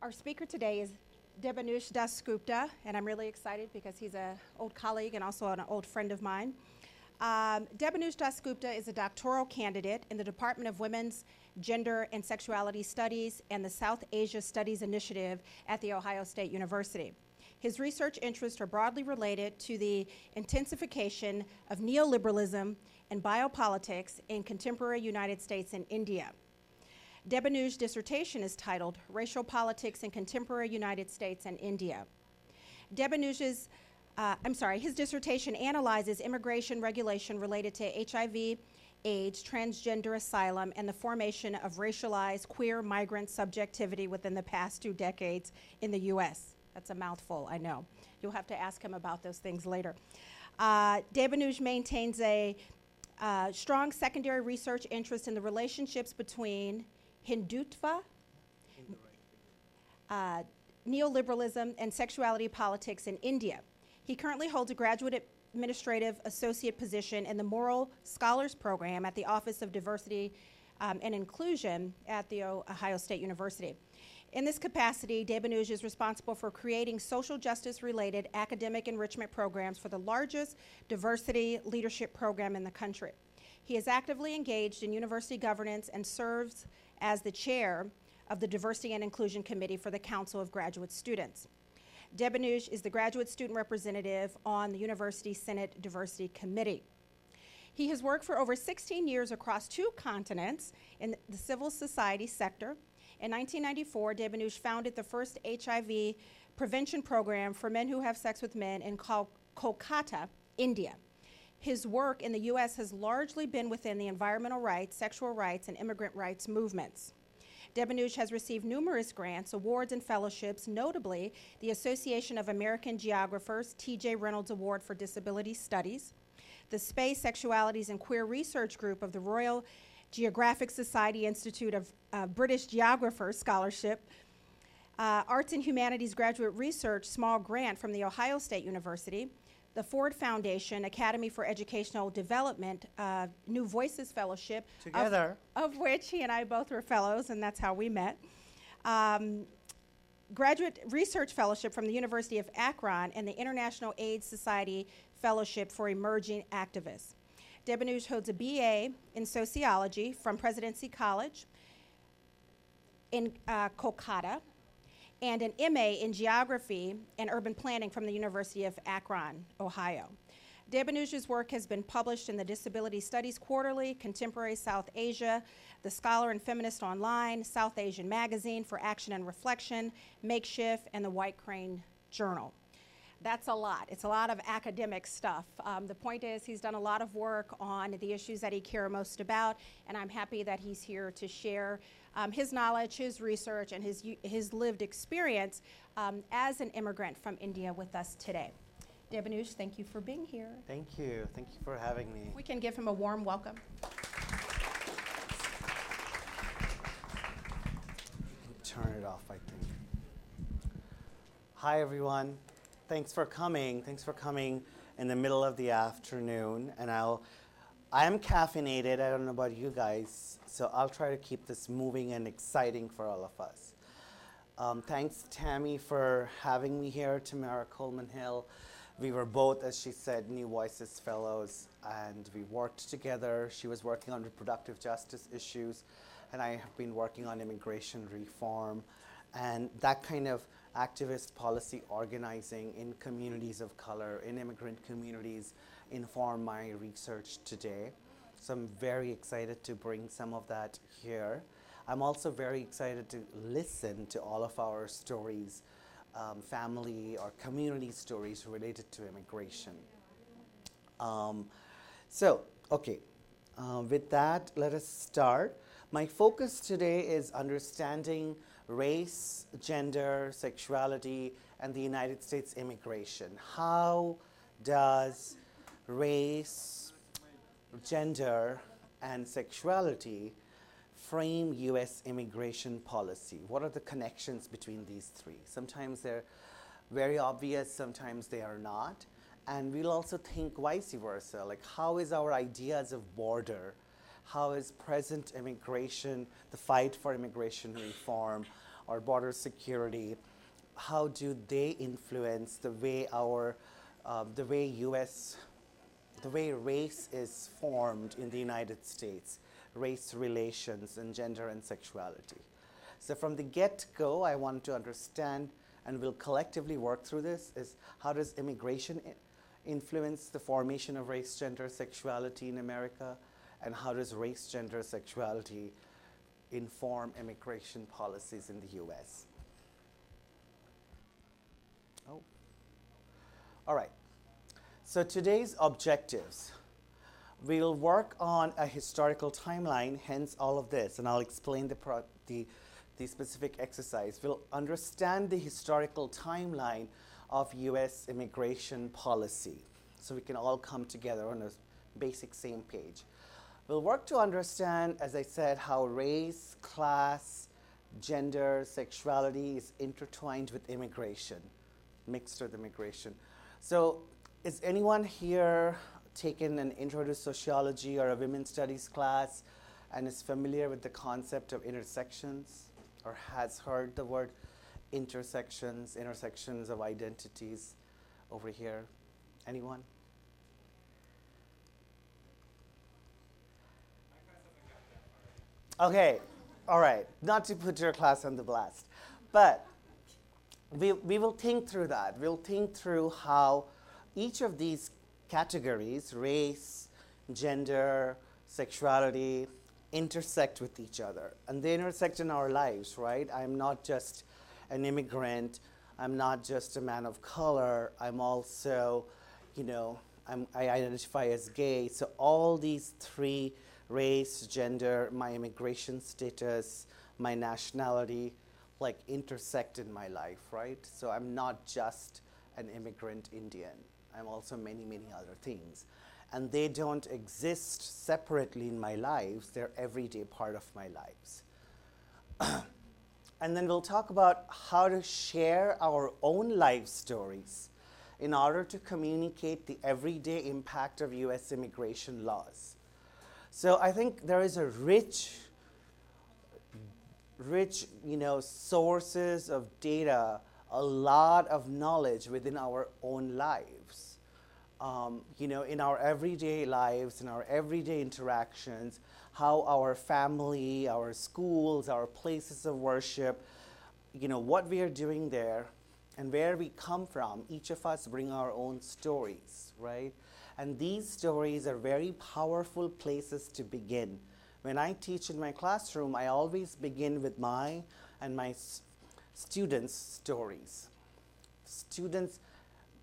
Our speaker today is Debanuj Dasgupta, and I'm really excited because he's an old colleague and also an old friend of mine. Um, Debanuj Dasgupta is a doctoral candidate in the Department of Women's, Gender, and Sexuality Studies and the South Asia Studies Initiative at The Ohio State University. His research interests are broadly related to the intensification of neoliberalism and biopolitics in contemporary United States and India. Debanuj's dissertation is titled Racial Politics in Contemporary United States and India. Debanuj's, uh, I'm sorry, his dissertation analyzes immigration regulation related to HIV, AIDS, transgender asylum, and the formation of racialized queer migrant subjectivity within the past two decades in the U.S. That's a mouthful, I know. You'll have to ask him about those things later. Uh, maintains a uh, strong secondary research interest in the relationships between Hindutva, uh, neoliberalism, and sexuality politics in India. He currently holds a graduate administrative associate position in the Morrill Scholars Program at the Office of Diversity um, and Inclusion at the Ohio State University. In this capacity, Debanuj is responsible for creating social justice related academic enrichment programs for the largest diversity leadership program in the country. He is actively engaged in university governance and serves as the chair of the Diversity and Inclusion Committee for the Council of Graduate Students. Debanuj is the graduate student representative on the University Senate Diversity Committee. He has worked for over 16 years across two continents in the civil society sector. In 1994, Debanuj founded the first HIV prevention program for men who have sex with men in Kolkata, India. His work in the U.S. has largely been within the environmental rights, sexual rights, and immigrant rights movements. Debanuj has received numerous grants, awards, and fellowships, notably the Association of American Geographers T.J. Reynolds Award for Disability Studies, the Space, Sexualities, and Queer Research Group of the Royal Geographic Society Institute of uh, British Geographers Scholarship, uh, Arts and Humanities Graduate Research Small Grant from The Ohio State University, the Ford Foundation Academy for Educational Development uh, New Voices Fellowship, Together. Of, of, which he and I both were fellows, and that's how we met. Um, graduate Research Fellowship from the University of Akron and the International AIDS Society Fellowship for Emerging Activists. Debanuj holds a BA in Sociology from Presidency College in uh, Kolkata and an MA in Geography and Urban Planning from the University of Akron, Ohio. Debanuj's work has been published in the Disability Studies Quarterly, Contemporary South Asia, The Scholar and Feminist Online, South Asian Magazine for Action and Reflection, Makeshift, and the White Crane Journal. That's a lot. It's a lot of academic stuff. Um, the point is, he's done a lot of work on the issues that he cares most about, and I'm happy that he's here to share um, his knowledge, his research, and his, his lived experience um, as an immigrant from India with us today. Debanuj, thank you for being here. Thank you. Thank you for having me. We can give him a warm welcome. Turn it off, I think. Hi, everyone. Thanks for coming. Thanks for coming in the middle of the afternoon. And I'll, I'm caffeinated. I don't know about you guys. So I'll try to keep this moving and exciting for all of us. Um, thanks, Tammy, for having me here, Tamara Coleman Hill. We were both, as she said, New Voices Fellows, and we worked together. She was working on reproductive justice issues, and I have been working on immigration reform. And that kind of activist policy organizing in communities of color, in immigrant communities, inform my research today. So I'm very excited to bring some of that here. I'm also very excited to listen to all of our stories, um, family or community stories related to immigration. Um, so, okay, uh, with that, let us start. My focus today is understanding race, gender, sexuality, and the United States immigration. How does race, gender, and sexuality frame US immigration policy? What are the connections between these three? Sometimes they're very obvious, sometimes they are not. And we'll also think vice versa like, how is our ideas of border? How is present immigration, the fight for immigration reform, or border security, how do they influence the way our, uh, the way U.S., the way race is formed in the United States, race relations and gender and sexuality. So from the get-go, I want to understand, and we'll collectively work through this, is how does immigration influence the formation of race, gender, sexuality in America, and how does race, gender, sexuality inform immigration policies in the U.S. Oh. All right. So today's objectives. We'll work on a historical timeline, hence all of this, and I'll explain the, pro- the, the specific exercise. We'll understand the historical timeline of US immigration policy so we can all come together on a basic same page. We'll work to understand, as I said, how race, class, gender, sexuality is intertwined with immigration, mixed with immigration. So, is anyone here taken an intro to sociology or a women's studies class and is familiar with the concept of intersections or has heard the word intersections, intersections of identities over here? Anyone? Okay, all right. Not to put your class on the blast, but we, we will think through that. We'll think through how each of these categories race, gender, sexuality intersect with each other. And they intersect in our lives, right? I'm not just an immigrant, I'm not just a man of color, I'm also, you know, I'm, I identify as gay. So all these three race, gender, my immigration status, my nationality like intersect in my life, right? So I'm not just an immigrant Indian. I'm also many, many other things. And they don't exist separately in my lives, they're everyday part of my lives. and then we'll talk about how to share our own life stories in order to communicate the everyday impact of US immigration laws. So I think there is a rich, rich, you know, sources of data, a lot of knowledge within our own lives. Um, you know, in our everyday lives, in our everyday interactions, how our family, our schools, our places of worship, you know, what we are doing there and where we come from, each of us bring our own stories, right? And these stories are very powerful places to begin. When I teach in my classroom, I always begin with my and my students' stories. Students,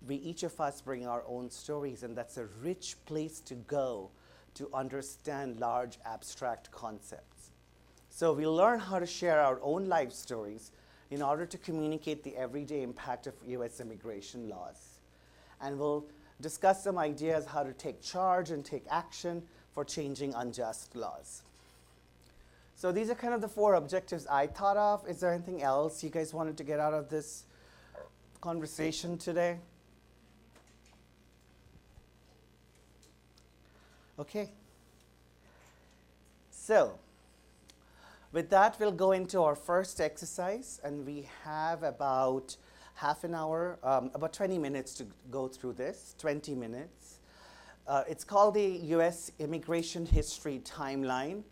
we each of us bring our own stories, and that's a rich place to go to understand large abstract concepts. So we learn how to share our own life stories in order to communicate the everyday impact of US immigration laws. And we'll discuss some ideas how to take charge and take action for changing unjust laws. So these are kind of the four objectives I thought of. Is there anything else you guys wanted to get out of this conversation today? Okay. So, with that, we'll go into our first exercise, and we have about half an hour, um, about 20 minutes to go through this, 20 minutes. Uh, it's called the US Immigration History Timeline.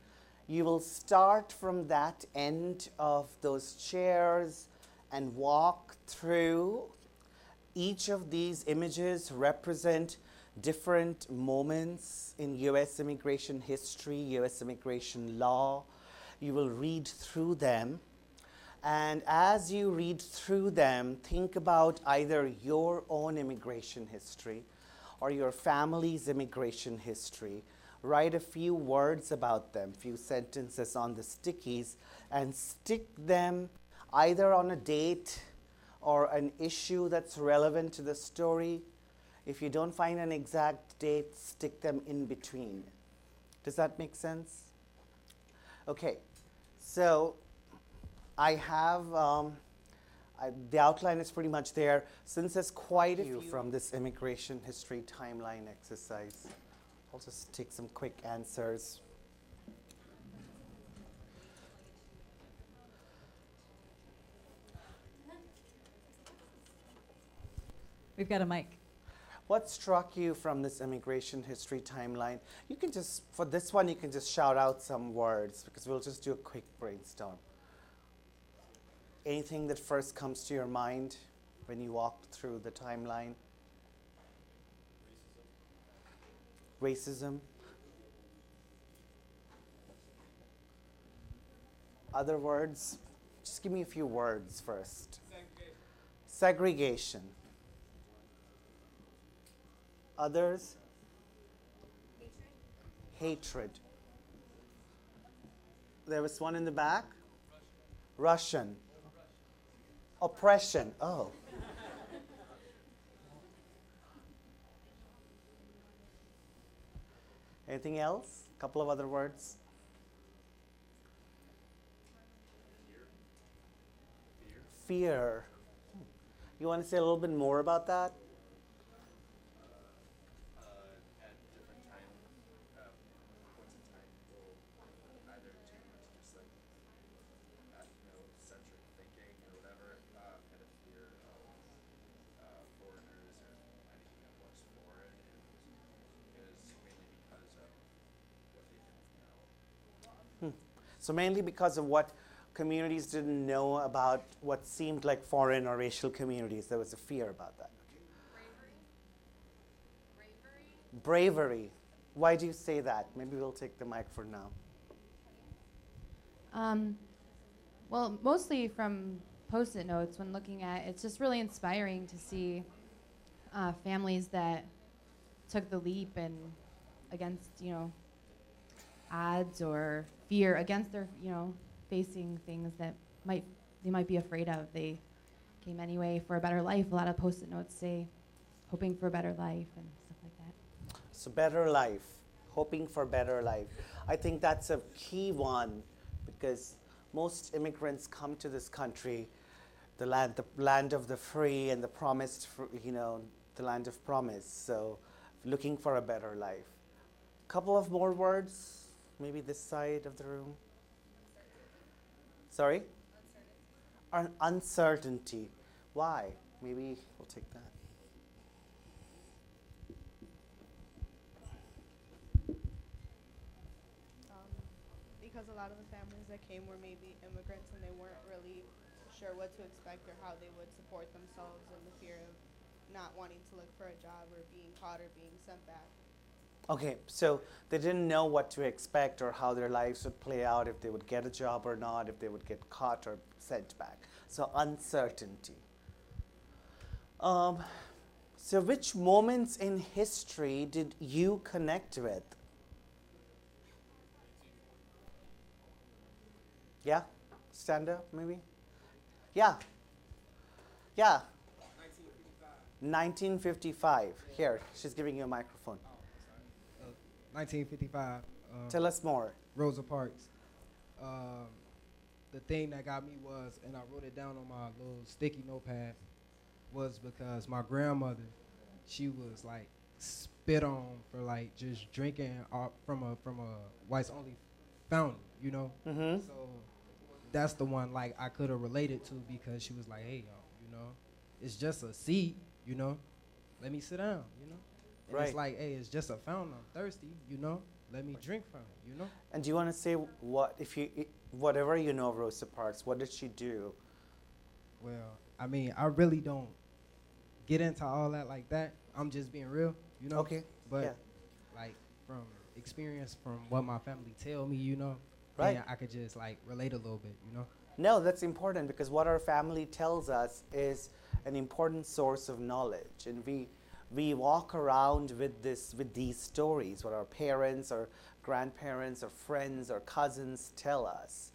You will start from that end of those chairs and walk through. Each of these images represent different moments in US immigration history, US immigration law. You will read through them. And as you read through them, think about either your own immigration history or your family's immigration history. Write a few words about them, few sentences on the stickies, and stick them either on a date or an issue that's relevant to the story. If you don't find an exact date, stick them in between. Does that make sense? Okay, so I have um, I, the outline is pretty much there. Since there's quite a few from this immigration history timeline exercise, I'll just take some quick answers. We've got a mic. What struck you from this immigration history timeline? You can just, for this one, you can just shout out some words because we'll just do a quick brainstorm. Anything that first comes to your mind when you walk through the timeline? Racism. Other words? Just give me a few words first. Segregation. Others? Hatred. There was one in the back? Russian. Oppression. Oh. Anything else? A couple of other words. Fear. Hmm. You want to say a little bit more about that? uh, at different time, uh, points in time, will either take you into just like ethnocentric thinking or whatever, uh, kind of fear of uh, foreigners or anything that was foreign, and is mainly because of what they didn't know. So, mainly because of what communities didn't know about what seemed like foreign or racial communities, there was a fear about that. Bravery. Bravery. Bravery. Why do you say that? Maybe we'll take the mic for now. Um, well, mostly from post-it notes when looking at it's just really inspiring to see uh, families that took the leap and against you know odds or fear against their you know facing things that might they might be afraid of they came anyway for a better life a lot of post-it notes say hoping for a better life and stuff like that So, better life, hoping for better life. I think that's a key one because most immigrants come to this country, the land, the land of the free and the promised, you know, the land of promise. So, looking for a better life. Couple of more words, maybe this side of the room. Sorry? Uncertainty. uncertainty. Why? Maybe we'll take that. um, because a lot of the families that came were maybe immigrants and they weren't really sure what to expect or how they would support themselves and the fear of not wanting to look for a job or being caught or being sent back. Okay, so they didn't know what to expect or how their lives would play out, if they would get a job or not, if they would get caught or sent back. So, uncertainty. Um, so, which moments in history did you connect with? Yeah? Stand up, maybe? Yeah. Yeah. 1955. Here, she's giving you a microphone. 1955. Um, Tell us more. Rosa Parks. Um, the thing that got me was, and I wrote it down on my little sticky notepad, was because my grandmother, she was like spit on for like just drinking off from a from a whites only fountain, you know. Mm-hmm. So that's the one like I could have related to because she was like, hey yo, you know, it's just a seat, you know. Let me sit down, you know. And Right. it's like, hey, it's just a fountain. I'm thirsty, you know. Let me drink from it, you know. And do you want to say what, if you, whatever you know of Rosa Parks, what did she do? Well, I mean, I really don't get into all that like that. I'm just being real, you know. Okay. But yeah. like from experience, from what my family tell me, you know, Right. I could just like relate a little bit, you know. No, that's important because what our family tells us is an important source of knowledge, and we we walk around with this with these stories, what our parents or grandparents or friends or cousins tell us,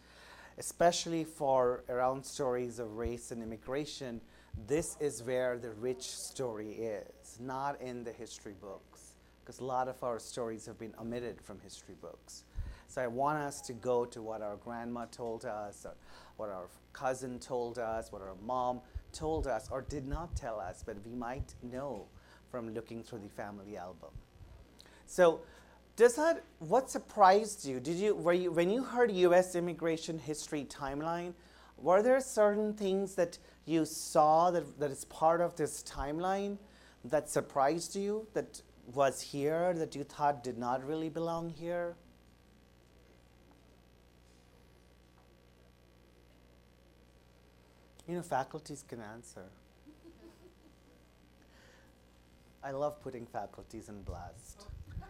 especially for around stories of race and immigration. This is where the rich story is, not in the history books, because a lot of our stories have been omitted from history books. So I want us to go to what our grandma told us, or what our cousin told us, what our mom told us, or did not tell us, but we might know from looking through the family album. So, does that what surprised you? Did you were you when you heard U.S. immigration history timeline? Were there certain things that you saw that, that is part of this timeline that surprised you, that was here, that you thought did not really belong here? You know, faculties can answer. I love putting faculties in blast.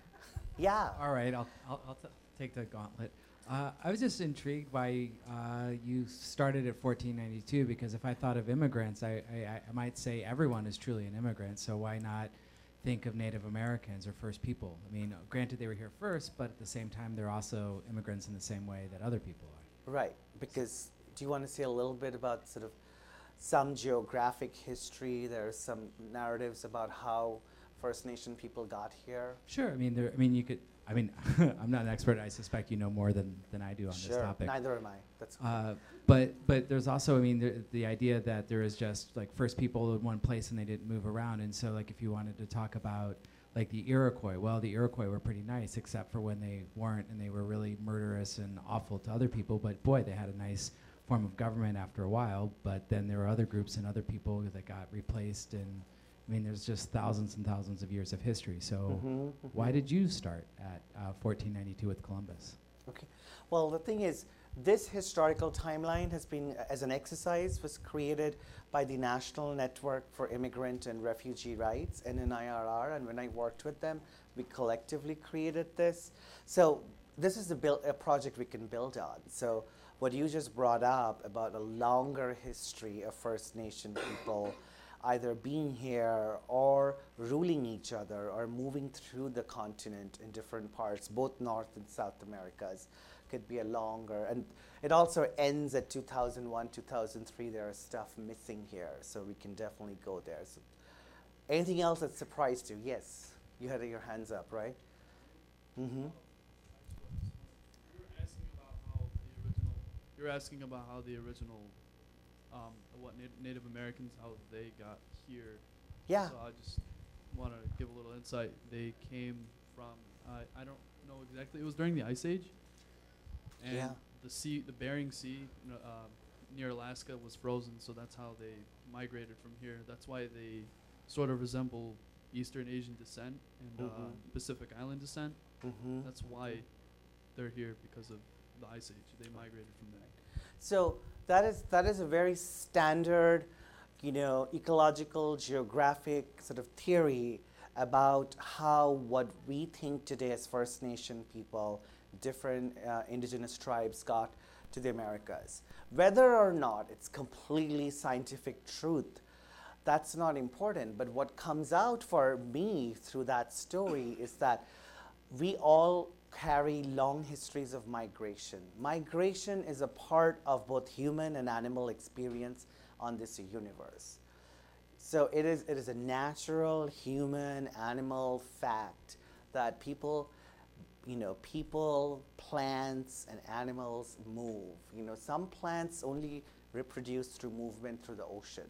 yeah. All right, I'll, I'll, I'll t- take the gauntlet. Uh, I was just intrigued by uh, you started at 1492 because if I thought of immigrants, I, I, I might say everyone is truly an immigrant. So why not think of Native Americans or First People? I mean, granted they were here first, but at the same time they're also immigrants in the same way that other people are. Right, because do you want to say a little bit about sort of some geographic history? There are some narratives about how First Nation people got here. Sure. I mean, there. I mean, you could. I mean, I'm not an expert. I suspect you know more than, than I do on sure, this topic. neither am I. That's Uh, but but there's also I mean the, the idea that there is just like first people in one place and they didn't move around and so like if you wanted to talk about like the Iroquois well the Iroquois were pretty nice except for when they weren't and they were really murderous and awful to other people but boy they had a nice form of government after a while but then there were other groups and other people that got replaced and I mean there's just thousands and thousands of years of history so Mhm, why mhm. did you start at uh, 1492 with Columbus Okay. Well, the thing is, this historical timeline has been, uh, as an exercise, was created by the National Network for Immigrant and Refugee Rights, NNIRR, and when I worked with them, we collectively created this. So this is a, build, a project we can build on. So what you just brought up about a longer history of First Nation people either being here or ruling each other or moving through the continent in different parts, both North and South Americas, could be a longer. And it also ends at 2001, 2003. There is stuff missing here, so we can definitely go there. So anything else that surprised you? Yes, you had your hands up, right? Mm-hmm. You were asking about how the original. You were asking about how the original, um, what Nat- Native Americans, how they got here. Yeah. So I just want to give a little insight. They came from. Uh, I don't know exactly. It was during the Ice Age. And Yeah. the sea, the Bering Sea, uh, near Alaska, was frozen. So that's how they migrated from here. That's why they sort of resemble Eastern Asian descent and uh, Mhm. Pacific Island descent. Mm-hmm. That's why they're here because of the ice age. They migrated from there. So that is that is a very standard, you know, ecological geographic sort of theory about how what we think today as First Nation people, different uh, indigenous tribes got to the Americas. Whether or not it's completely scientific truth, that's not important. But what comes out for me through that story is that we all carry long histories of migration. Migration is a part of both human and animal experience on this universe. So it is, it is a natural human animal fact that people, you know, people, plants, and animals move. You know, some plants only reproduce through movement through the ocean.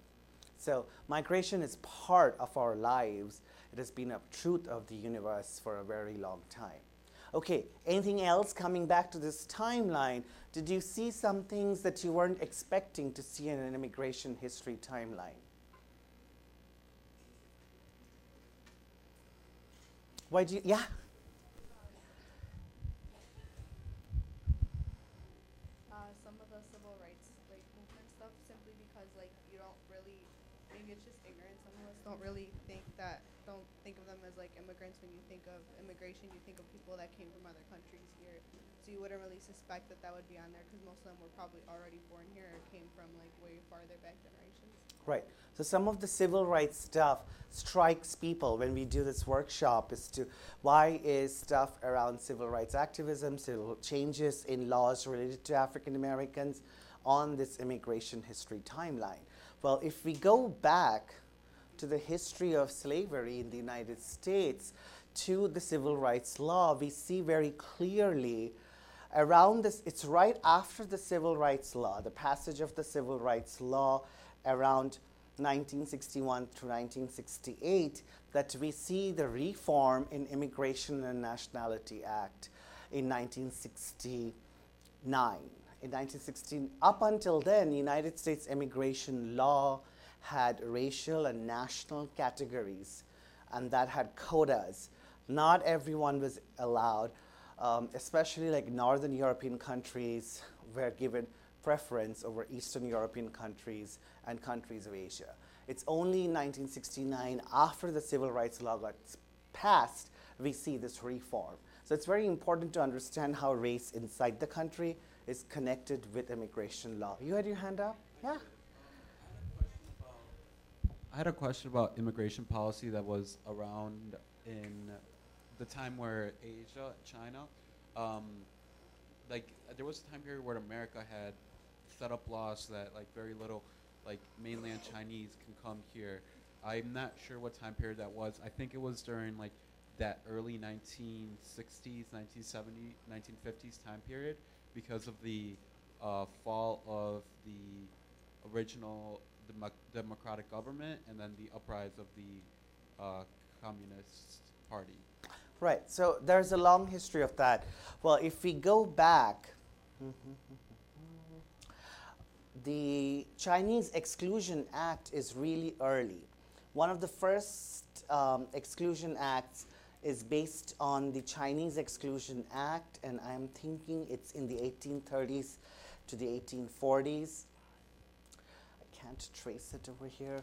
So migration is part of our lives. It has been a truth of the universe for a very long time. Okay, anything else coming back to this timeline? Did you see some things that you weren't expecting to see in an immigration history timeline? Why do you, yeah? uh, some of the civil rights movement stuff simply because like you don't really maybe it's just ignorant some of us don't really think that don't think of them as like immigrants when you think of immigration you think of people that came from other countries here so you wouldn't really suspect that that would be on there because most of them were probably already born here or came from like way farther back generations Right. So some of the civil rights stuff strikes people when we do this workshop as to why is stuff around civil rights activism, civil changes in laws related to African Americans on this immigration history timeline. Well, if we go back to the history of slavery in the United States to the civil rights law, we see very clearly around this, it's right after the civil rights law, the passage of the civil rights law around 1961 to 1968 that we see the reform in Immigration and Nationality Act in 1969. In 1916, up until then, United States immigration law had racial and national categories and that had quotas. Not everyone was allowed, um, especially like Northern European countries were given preference over Eastern European countries and countries of Asia. It's only in 1969, after the civil rights law got passed, we see this reform. So it's very important to understand how race inside the country is connected with immigration law. You had your hand up? Yeah. I had a question about immigration policy that was around in the time where Asia, China, um, like there was a time period where America had set up laws that like very little, like mainland Chinese can come here. I'm not sure what time period that was. I think it was during like that early 1960s, 1970s, 1950s time period because of the uh, fall of the original demo- democratic government and then the uprise of the uh, communist party. Right. So there's a long history of that. Well, if we go back, the Chinese Exclusion Act is really early. One of the first um, exclusion acts is based on the Chinese Exclusion Act, and I'm thinking it's in the 1830s to the 1840s. Can't trace it over here.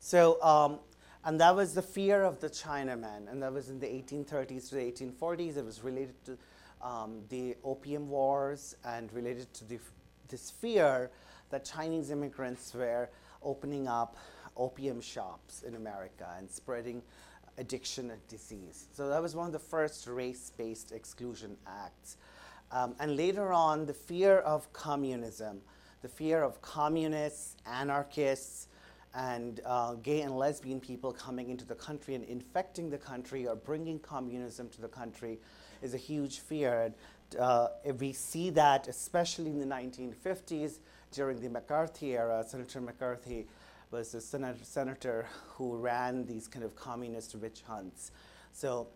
So, um, and that was the fear of the Chinaman, and that was in the 1830s to the 1840s. It was related to um, the Opium Wars and related to the, this fear that Chinese immigrants were opening up opium shops in America and spreading addiction and disease. So that was one of the first race based exclusion acts. Um, and later on, the fear of communism, the fear of communists, anarchists, and uh, gay and lesbian people coming into the country and infecting the country or bringing communism to the country is a huge fear. And, uh, we see that, especially in the 1950s during the McCarthy era. Senator McCarthy was a senator, senator who ran these kind of communist witch hunts. So,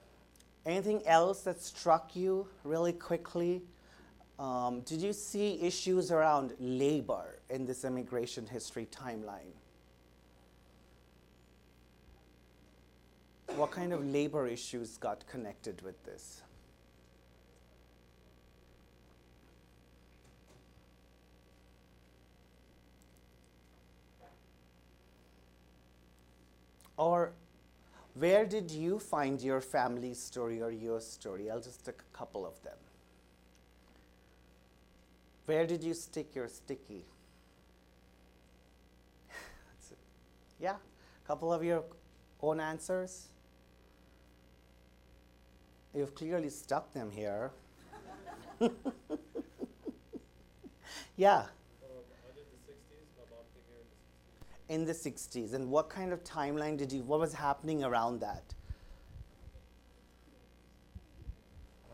anything else that struck you really quickly? Um, did you see issues around labor in this immigration history timeline? What kind of labor issues got connected with this? Or where did you find your family story or your story? I'll just take a couple of them. Where did you stick your sticky? Yeah, a couple of your own answers. You've clearly stuck them here. yeah. In the 60s and what kind of timeline did you what was happening around that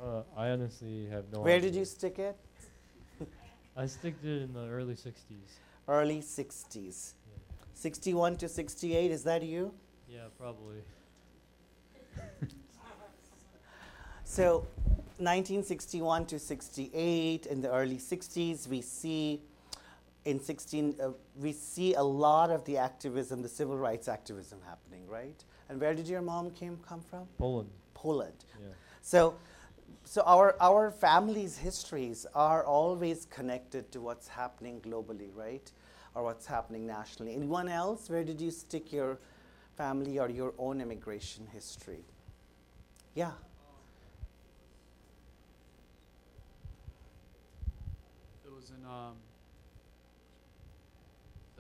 Uh, I honestly have no where idea. did you stick it I sticked it in the early 60s. early 60s 61 to 68 is that you Yeah, probably. so 1961 to 68 in the early 60s we see in 16 uh, we see a lot of the activism the civil rights activism happening right and where did your mom came come from Poland. poland Yeah. So, so our, our families' histories are always connected to what's happening globally, right? Or what's happening nationally. Anyone else? Where did you stick your family or your own immigration history? Yeah. It was in um,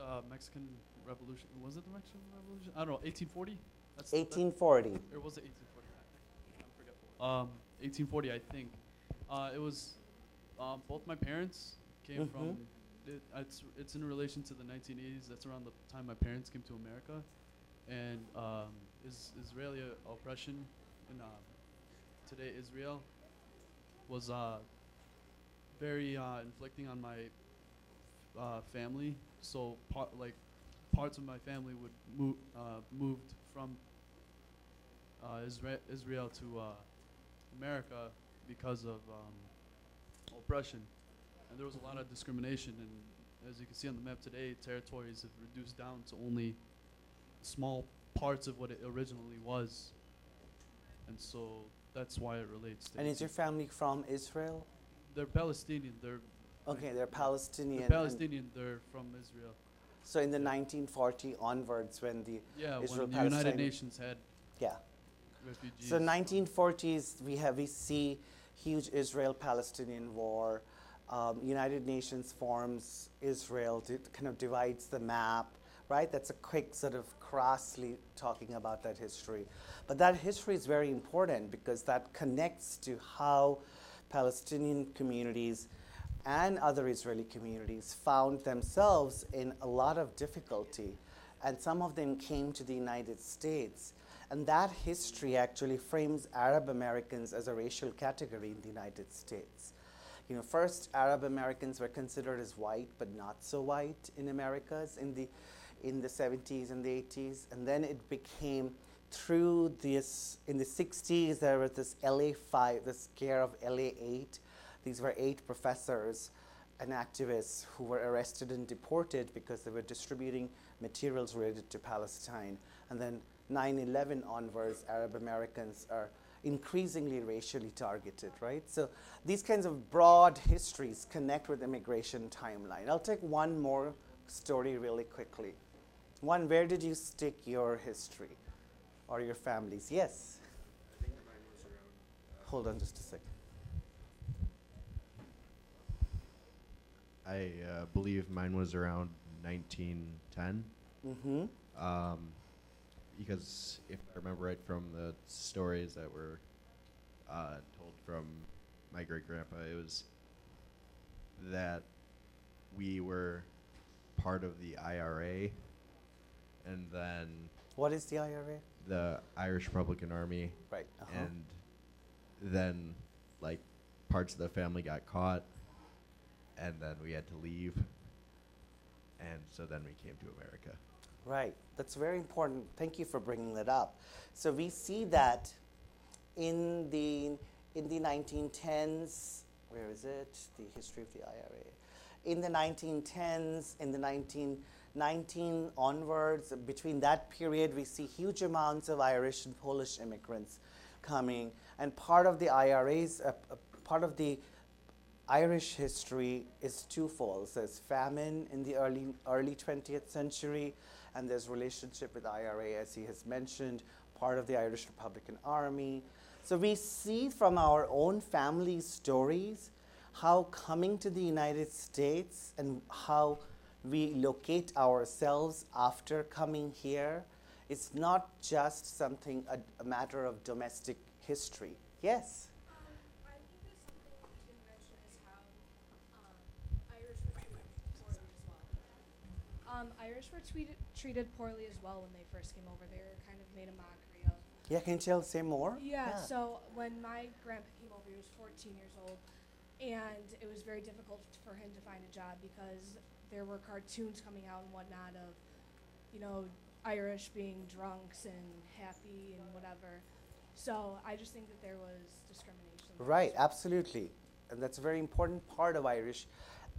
uh, Mexican Revolution. Was it the Mexican Revolution? I don't know. 1840. That's the- 1840. Or was it 1840? I forget. Um, 1840, I think. Uh, it was um, both my parents came Mhm. from. It, it's it's in relation to the 1980s. That's around the time my parents came to America, and um, is Israeli oppression in uh, today Israel was uh, very uh, inflicting on my uh, family. So part like parts of my family would move uh, moved from uh, Isra- Israel to uh, America because of um, oppression, and there was a lot of discrimination. And as you can see on the map today, territories have reduced down to only small parts of what it originally was, and so that's why it relates. To And is your family from Israel? They're Palestinian. They're Okay, they're Palestinian. and- Palestinian. They're from Israel. So in the 1940 onwards, when the Yeah, Israel when the United Palestine- Nations had yeah, refugees. so 1940s we have we see huge Israel-Palestinian war. Um, United Nations forms Israel, kind of divides the map, right? That's a quick sort of crossly talking about that history, but that history is very important because that connects to how Palestinian communities and other Israeli communities found themselves in a lot of difficulty, and some of them came to the United States. And that history actually frames Arab Americans as a racial category in the United States. You know, first Arab Americans were considered as white, but not so white in Americas in the in the 70s and the 80s, and then it became through this in the 60s there was this LA 5, the scare of LA 8. These were eight professors and activists who were arrested and deported because they were distributing materials related to Palestine. And then 9 11 onwards, Arab Americans are increasingly racially targeted, right? So these kinds of broad histories connect with immigration timeline. I'll take one more story really quickly. One, where did you stick your history or your families? Yes. I think mine was around. Uh, Hold on just a second. I uh, believe mine was around 1910. Mm-hmm. Um, because if I remember right from the stories that were uh, told from my great grandpa, it was that we were part of the IRA and then What is the IRA? the Irish Republican Army Right. Uh-huh. and then like parts of the family got caught and then we had to leave and so then we came to america Right. That's very important. Thank you for bringing that up. So we see that in the in the 1910s. Where is it? The history of the IRA. In the 1910s, in the 1919 onwards, between that period, we see huge amounts of Irish and Polish immigrants coming, and part of the IRA's, uh, uh, part of the Irish history is twofold. There's famine in the early early 20th century, and there's relationship with IRA, as he has mentioned, part of the Irish Republican Army. So we see from our own family stories how coming to the United States and how we locate ourselves after coming here is not just something a, a matter of domestic history. Yes. Um, I think that something we didn't mention is how um, Irish were treated poorly as well. Um, Irish were treated treated poorly as well when they first came over. They were kind of made a mockery of. Yeah, can you tell say more? Yeah, So when my grandpa came over, he was 14 years old, and it was very difficult for him to find a job because there were cartoons coming out and whatnot of, you know, Irish being drunks and happy and whatever. So I just think that there was discrimination. Right, absolutely. And that's a very important part of Irish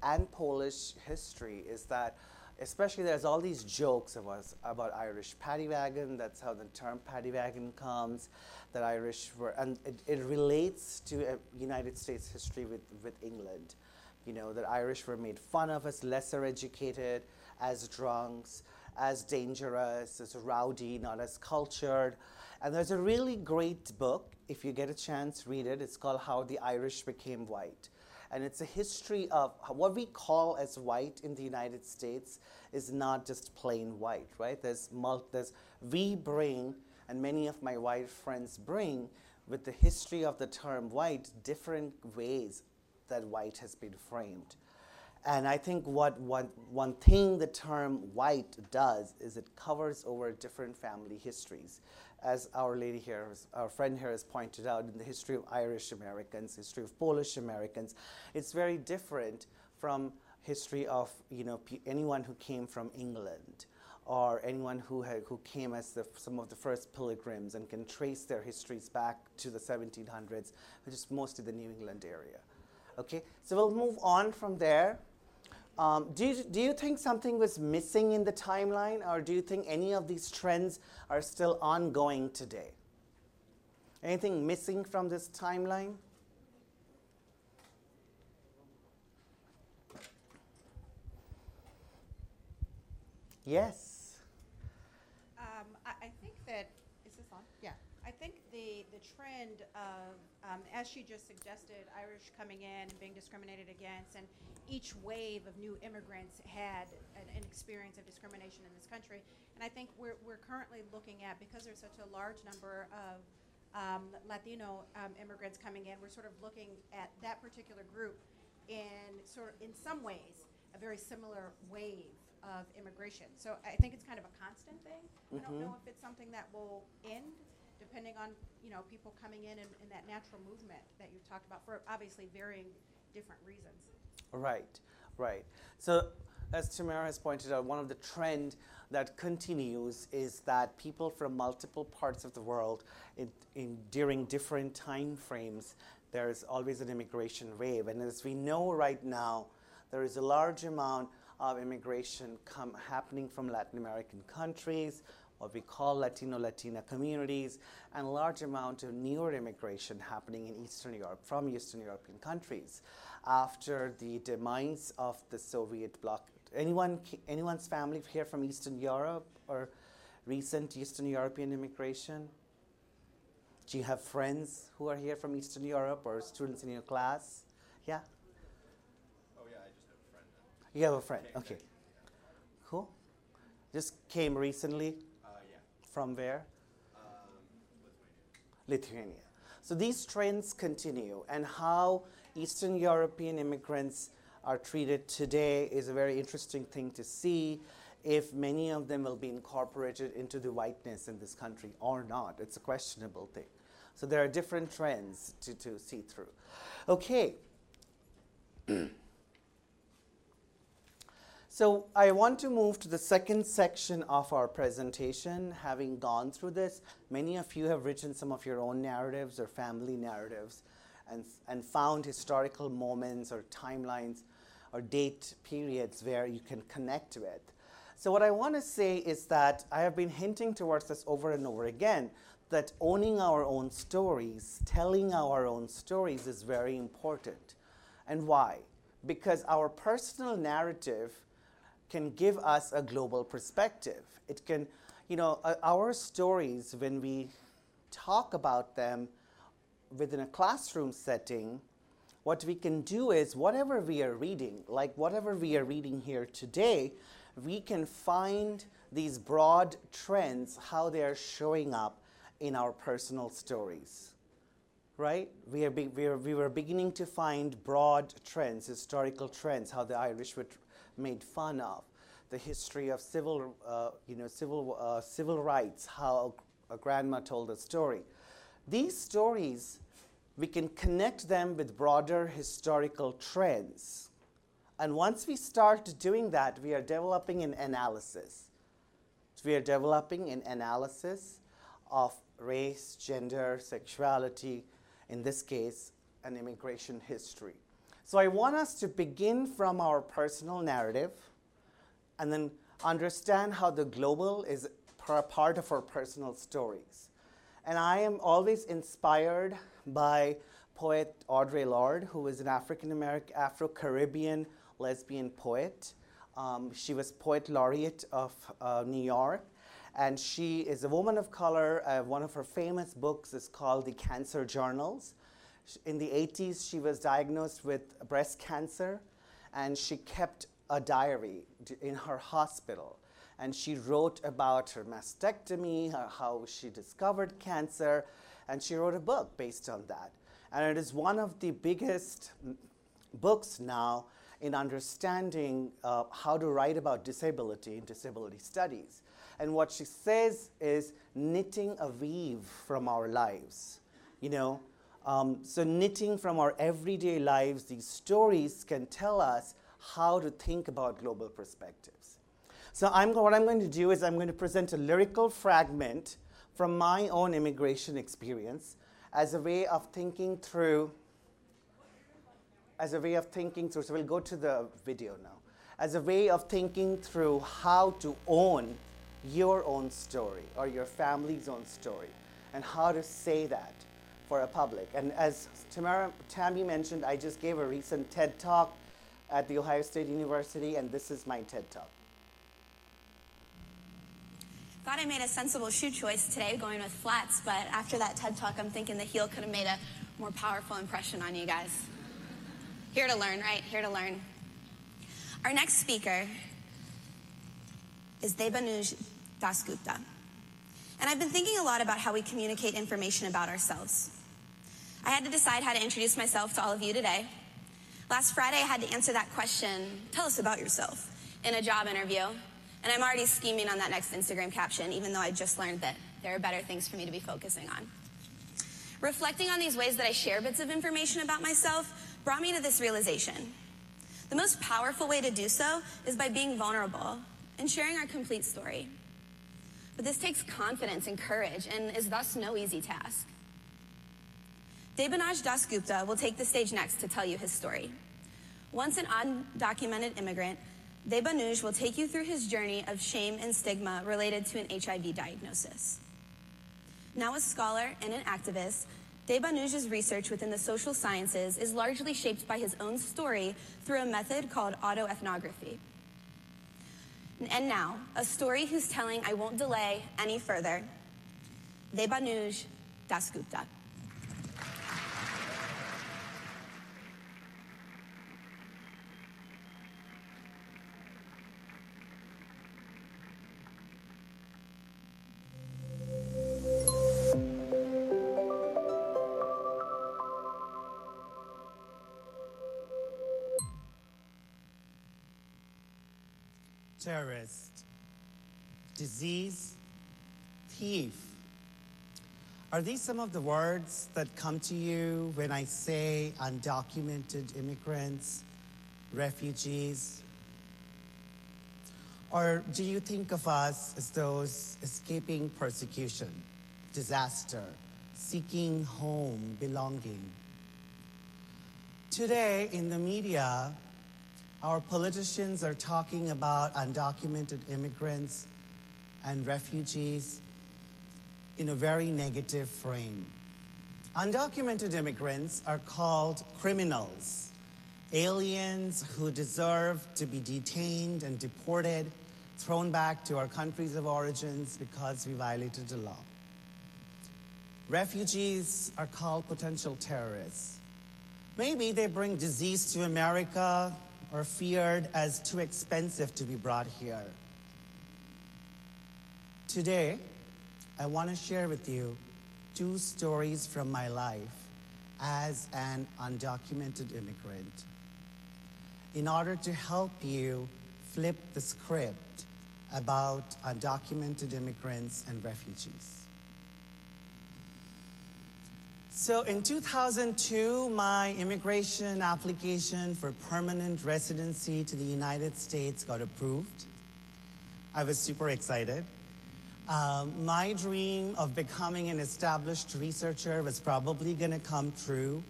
and Polish history is that especially there's all these jokes of us about Irish paddy wagon, that's how the term paddy wagon comes, that Irish were and it, it relates to uh, United States history with, with England. You know, that Irish were made fun of as lesser educated, as drunks, as dangerous, as rowdy, not as cultured. And there's a really great book, if you get a chance, read it. It's called How the Irish Became White. And it's a history of what we call as white in the United States is not just plain white, right? There's, mul- there's we bring, and many of my white friends bring, with the history of the term white, different ways that white has been framed. And I think what one, one thing the term white does is it covers over different family histories. As our lady here, our friend here has pointed out, in the history of Irish Americans, history of Polish Americans, it's very different from history of you know anyone who came from England or anyone who, had, who came as the, some of the first pilgrims and can trace their histories back to the 1700s, which is mostly the New England area. Okay, so we'll move on from there. Um, do, you, do you think something was missing in the timeline, or do you think any of these trends are still ongoing today? Anything missing from this timeline? Yes. Um, I, I think that, is this on? Yeah. I think the, the trend of, um, as she just suggested, Irish coming in and being discriminated against, and each wave of new immigrants had an, an experience of discrimination in this country. And I think we're, we're currently looking at, because there's such a large number of um, Latino um, immigrants coming in, we're sort of looking at that particular group in sort of, in some ways, a very similar wave of immigration. So I think it's kind of a constant thing. I don't know if it's something that will end, depending on, you know, people coming in and, and that natural movement that you've talked about for obviously varying different reasons. Right, right. So, as Tamara has pointed out, one of the trend that continues is that people from multiple parts of the world, in, in during different time frames, there is always an immigration wave, and as we know right now, there is a large amount of immigration come, happening from Latin American countries, what we call Latino Latina communities, and a large amount of newer immigration happening in Eastern Europe from Eastern European countries after the demise of the Soviet bloc. Anyone, anyone's family here from Eastern Europe or recent Eastern European immigration? Do you have friends who are here from Eastern Europe or students in your class? Yeah? Oh yeah, I just have a friend. that You have a friend. Okay. Cool. Just came recently Uh, yeah. from where? Um, Lithuania. Lithuania. So these trends continue, and how Eastern European immigrants are treated today is a very interesting thing to see if many of them will be incorporated into the whiteness in this country or not. It's a questionable thing. So there are different trends to, to see through. Okay. So I want to move to the second section of our presentation. Having gone through this, many of you have written some of your own narratives or family narratives and, and found historical moments or timelines or date periods where you can connect with. So what I want to say is that I have been hinting towards this over and over again that owning our own stories, telling our own stories is very important. And why? Because our personal narrative can give us a global perspective. It can, you know, uh, our stories, when we talk about them within a classroom setting, what we can do is whatever we are reading, like whatever we are reading here today, we can find these broad trends, how they are showing up in our personal stories. Right? We, are be, we, are, we were beginning to find broad trends, historical trends, how the Irish were made fun of, the history of civil, uh, you know, civil, uh, civil rights, how a grandma told a story. These stories, we can connect them with broader historical trends. And once we start doing that, we are developing an analysis. We are developing an analysis of race, gender, sexuality, in this case, an immigration history. So I want us to begin from our personal narrative and then understand how the global is par- part of our personal stories. And I am always inspired by poet Audre Lorde, who is an African American, Afro Caribbean lesbian poet. Um, she was poet laureate of uh, New York, and she is a woman of color. Uh, one of her famous books is called The Cancer Journals. In the 80s, she was diagnosed with breast cancer, and she kept a diary in her hospital. And she wrote about her mastectomy, how she discovered cancer, and she wrote a book based on that. And it is one of the biggest books now in understanding uh, how to write about disability in disability studies. And what she says is knitting a weave from our lives. You know, um, so knitting from our everyday lives, these stories can tell us how to think about global perspectives. So I'm, what I'm going to do is I'm going to present a lyrical fragment from my own immigration experience as a way of thinking through as a way of thinking through. So we'll go to the video now. as a way of thinking through how to own your own story or your family's own story and how to say that for a public. And as Tamara, Tammy mentioned, I just gave a recent TED talk at The Ohio State University, and this is my TED talk. Thought I made a sensible shoe choice today going with flats, but after that TED talk, I'm thinking the heel could have made a more powerful impression on you guys. Here to learn, right? Here to learn. Our next speaker is Debanuj Dasgupta. And I've been thinking a lot about how we communicate information about ourselves. I had to decide how to introduce myself to all of you today. Last Friday, I had to answer that question tell us about yourself in a job interview. And I'm already scheming on that next Instagram caption, even though I just learned that there are better things for me to be focusing on. Reflecting on these ways that I share bits of information about myself brought me to this realization. The most powerful way to do so is by being vulnerable and sharing our complete story. But this takes confidence and courage and is thus no easy task. Debanuj Dasgupta will take the stage next to tell you his story. Once an undocumented immigrant, Debanuj will take you through his journey of shame and stigma related to an HIV diagnosis. Now a scholar and an activist, Debanuj's research within the social sciences is largely shaped by his own story through a method called autoethnography. And now, a story whose telling I won't delay any further. Debanuj Dasgupta. Terrorist, disease, thief. Are these some of the words that come to you when I say undocumented immigrants, refugees? Or do you think of us as those escaping persecution, disaster, seeking home, belonging? Today in the media, our politicians are talking about undocumented immigrants and refugees in a very negative frame. Undocumented immigrants are called criminals, aliens who deserve to be detained and deported, thrown back to our countries of origins because we violated the law. Refugees are called potential terrorists. Maybe they bring disease to America or feared as too expensive to be brought here. Today, I want to share with you two stories from my life as an undocumented immigrant in order to help you flip the script about undocumented immigrants and refugees. So in 2002, my immigration application for permanent residency to the United States got approved. I was super excited. Um, my dream of becoming an established researcher was probably going to come true.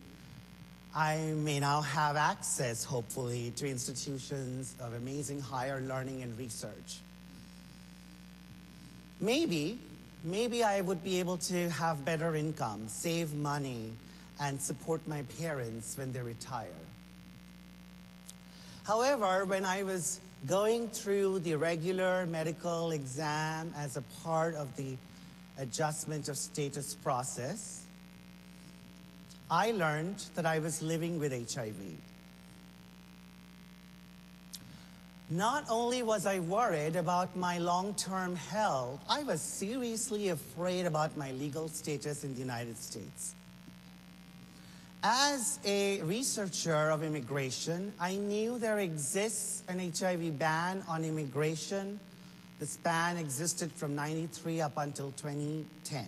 I may now have access, hopefully, to institutions of amazing higher learning and research. Maybe maybe I would be able to have better income, save money, and support my parents when they retire. However, when I was going through the regular medical exam as a part of the adjustment of status process, I learned that I was living with HIV. Not only was I worried about my long term health, I was seriously afraid about my legal status in the United States. As a researcher of immigration, I knew there exists an HIV ban on immigration. This ban existed from 93 up until 2010.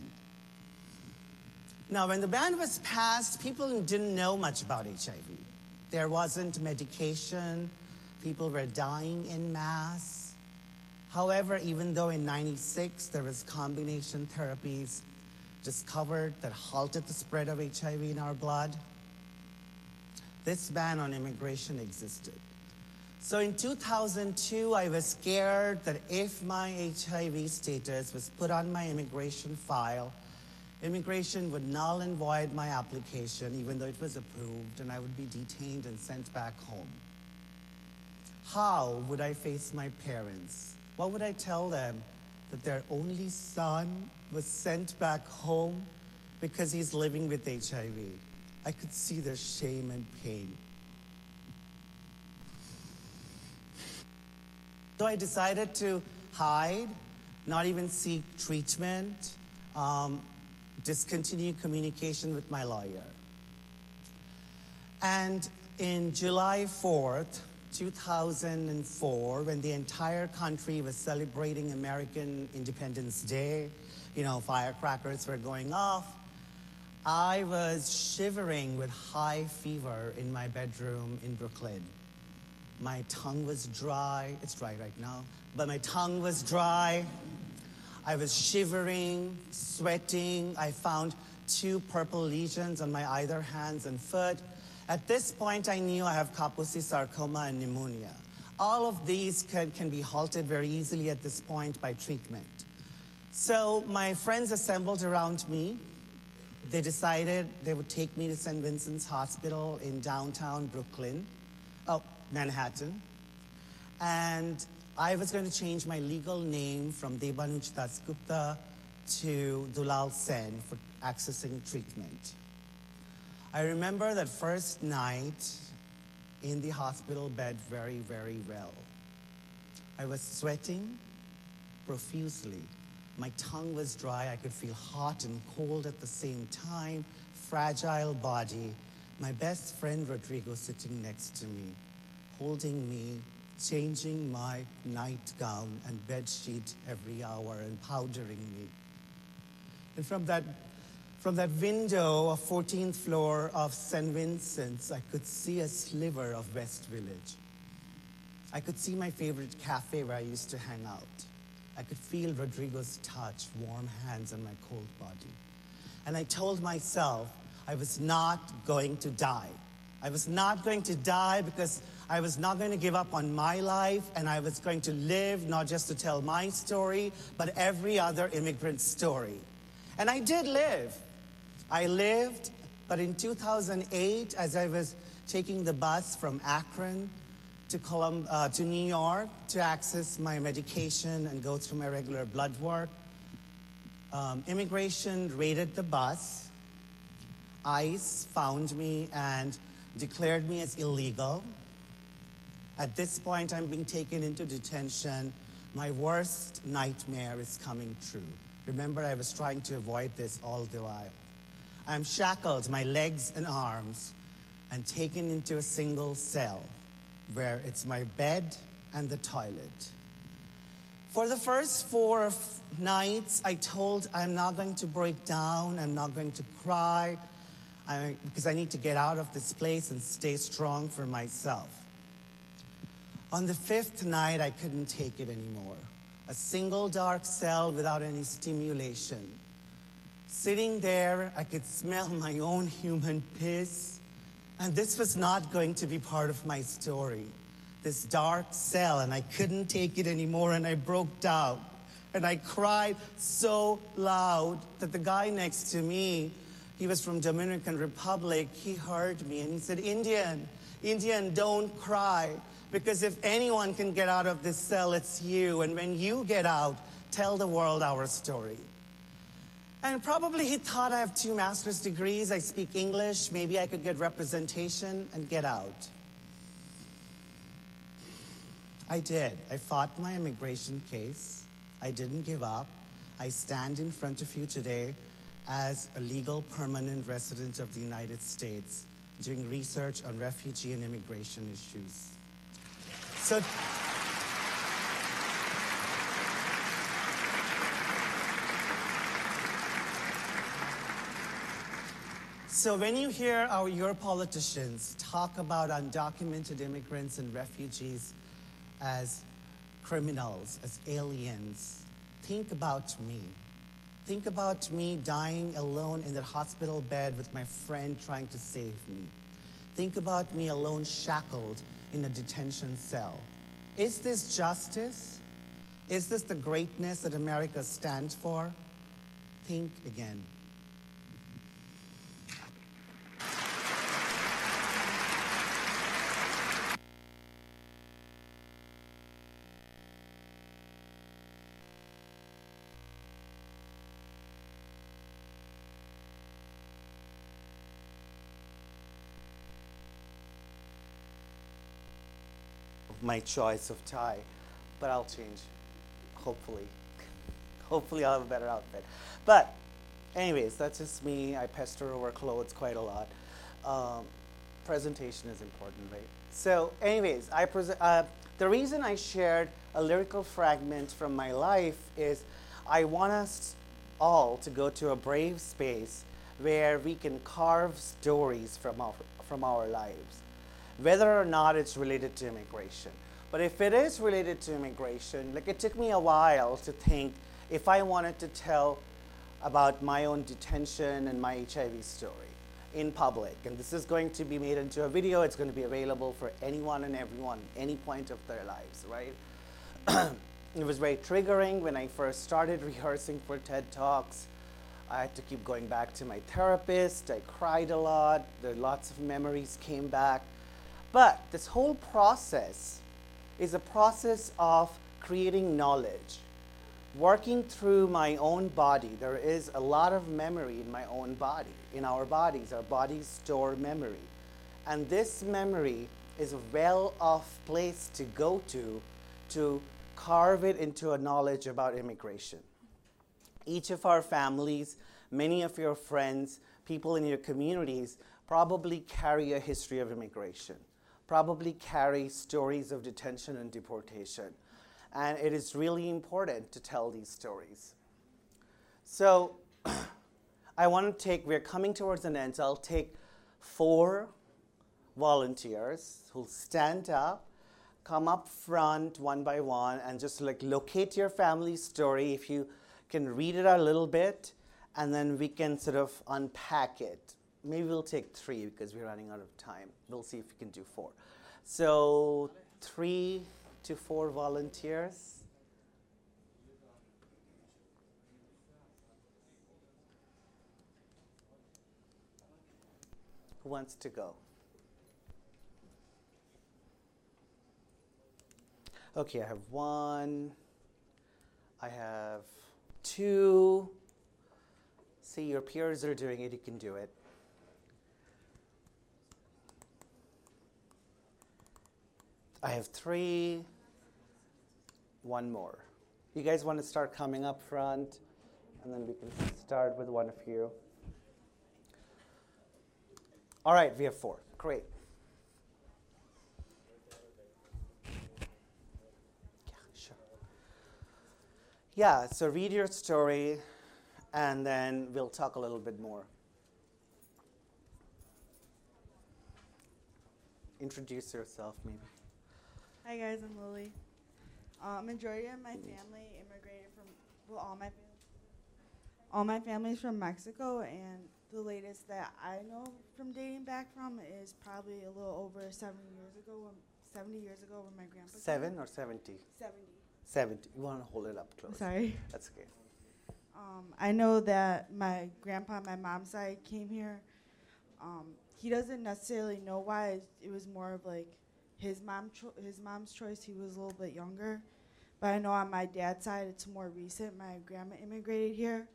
Now, when the ban was passed, people didn't know much about HIV. There wasn't medication, People were dying in mass. However, even though in 96 there was combination therapies discovered that halted the spread of HIV in our blood, this ban on immigration existed. So in 2002, I was scared that if my HIV status was put on my immigration file, immigration would null and void my application, even though it was approved, and I would be detained and sent back home. How would I face my parents? What would I tell them? That their only son was sent back home because he's living with HIV. I could see their shame and pain. So I decided to hide, not even seek treatment, um, discontinue communication with my lawyer. And in July 4th, 2004, when the entire country was celebrating American Independence Day, you know, firecrackers were going off, I was shivering with high fever in my bedroom in Brooklyn. My tongue was dry. It's dry right now, but my tongue was dry. I was shivering, sweating. I found two purple lesions on my either hands and foot. At this point, I knew I have Kaposi sarcoma and pneumonia. All of these can, can be halted very easily at this point by treatment. So my friends assembled around me. They decided they would take me to St. Vincent's Hospital in downtown Brooklyn, oh, Manhattan. And I was going to change my legal name from Debanuj Dasgupta to Dulal Sen for accessing treatment. I remember that first night in the hospital bed very, very well. I was sweating profusely. My tongue was dry. I could feel hot and cold at the same time. Fragile body. My best friend Rodrigo sitting next to me, holding me, changing my nightgown and bed sheet every hour and powdering me. And from that from that window of 14th floor of St. Vincent's, I could see a sliver of West Village. I could see my favorite cafe where I used to hang out. I could feel Rodrigo's touch, warm hands on my cold body. And I told myself I was not going to die. I was not going to die because I was not going to give up on my life and I was going to live not just to tell my story, but every other immigrant's story. And I did live. I lived, but in 2008, as I was taking the bus from Akron to, Colum- uh, to New York to access my medication and go through my regular blood work, um, immigration raided the bus. ICE found me and declared me as illegal. At this point, I'm being taken into detention. My worst nightmare is coming true. Remember, I was trying to avoid this all the while. I'm shackled, my legs and arms, and taken into a single cell where it's my bed and the toilet. For the first four nights, I told I'm not going to break down, I'm not going to cry, I, because I need to get out of this place and stay strong for myself. On the fifth night, I couldn't take it anymore. A single dark cell without any stimulation. Sitting there, I could smell my own human piss. And this was not going to be part of my story. This dark cell, and I couldn't take it anymore, and I broke down. And I cried so loud that the guy next to me, he was from Dominican Republic, he heard me and he said, Indian, Indian, don't cry. Because if anyone can get out of this cell, it's you. And when you get out, tell the world our story. And probably he thought I have two master's degrees, I speak English, maybe I could get representation and get out. I did. I fought my immigration case. I didn't give up. I stand in front of you today as a legal permanent resident of the United States doing research on refugee and immigration issues. So, so when you hear our, your politicians talk about undocumented immigrants and refugees as criminals, as aliens, think about me. Think about me dying alone in the hospital bed with my friend trying to save me. Think about me alone, shackled in a detention cell. Is this justice? Is this the greatness that America stands for? Think again. My choice of tie, but I'll change. Hopefully. Hopefully, I'll have a better outfit. But, anyways, that's just me. I pester over clothes quite a lot. Um, presentation is important, right? So, anyways, I pres- uh, the reason I shared a lyrical fragment from my life is I want us all to go to a brave space where we can carve stories from our, from our lives whether or not it's related to immigration. But if it is related to immigration, like it took me a while to think if I wanted to tell about my own detention and my HIV story in public. And this is going to be made into a video, it's going to be available for anyone and everyone, any point of their lives, right? it was very triggering when I first started rehearsing for TED Talks. I had to keep going back to my therapist. I cried a lot. There lots of memories came back. But this whole process is a process of creating knowledge, working through my own body. There is a lot of memory in my own body, in our bodies. Our bodies store memory. And this memory is a well off place to go to to carve it into a knowledge about immigration. Each of our families, many of your friends, people in your communities probably carry a history of immigration probably carry stories of detention and deportation. And it is really important to tell these stories. So I want to take, we're coming towards an end, so I'll take four volunteers who'll stand up, come up front one by one, and just like locate your family story. If you can read it a little bit, and then we can sort of unpack it maybe we'll take three because we're running out of time. We'll see if we can do four. So, three to four volunteers. Who wants to go? Okay, I have one. I have two. See, your peers are doing it, you can do it. I have three, one more. You guys want to start coming up front, and then we can start with one of you. All right, we have four. Great. Yeah, sure. Yeah, so read your story, and then we'll talk a little bit more. Introduce yourself, maybe. Hi guys, I'm Lily. Um, majority of my family immigrated from well, all my family, all my family's from Mexico, and the latest that I know from dating back from is probably a little over seventy years ago. When, Seventy years ago, when my grandpa. Seven came. or seventy? Seventy. Seventy. You want to hold it up close. Sorry. That's okay. Um, I know that my grandpa, my mom's side, came here. Um, he doesn't necessarily know why. It was more of like his mom his mom's choice. He was a little bit younger, but I know on my dad's side it's more recent. My grandma immigrated here.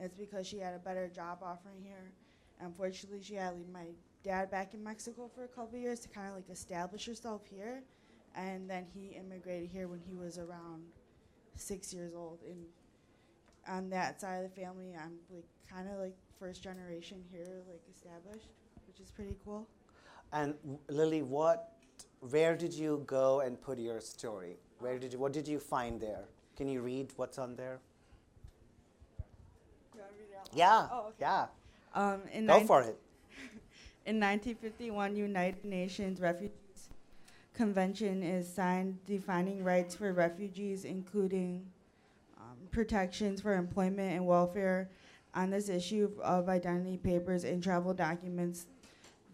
It's because she had a better job offering here. Unfortunately, she had to leave my dad back in Mexico for a couple years to kind of like establish herself here, and then he immigrated here when he was around six years old. And on that side of the family, I'm like kind of like first generation here, like established, which is pretty cool. And Lily, what where did you go and put your story? Where did you, what did you find there? Can you read what's on there? Yeah. Oh, okay. Yeah. Um, in Go for it. In 1951, United Nations Refugees Convention is signed defining rights for refugees, including um, protections for employment and welfare. On this issue of identity papers and travel documents,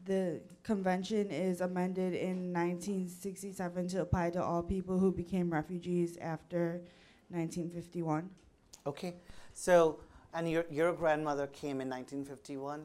the convention is amended in 1967 to apply to all people who became refugees after 1951. Okay, so and your your grandmother came in 1951.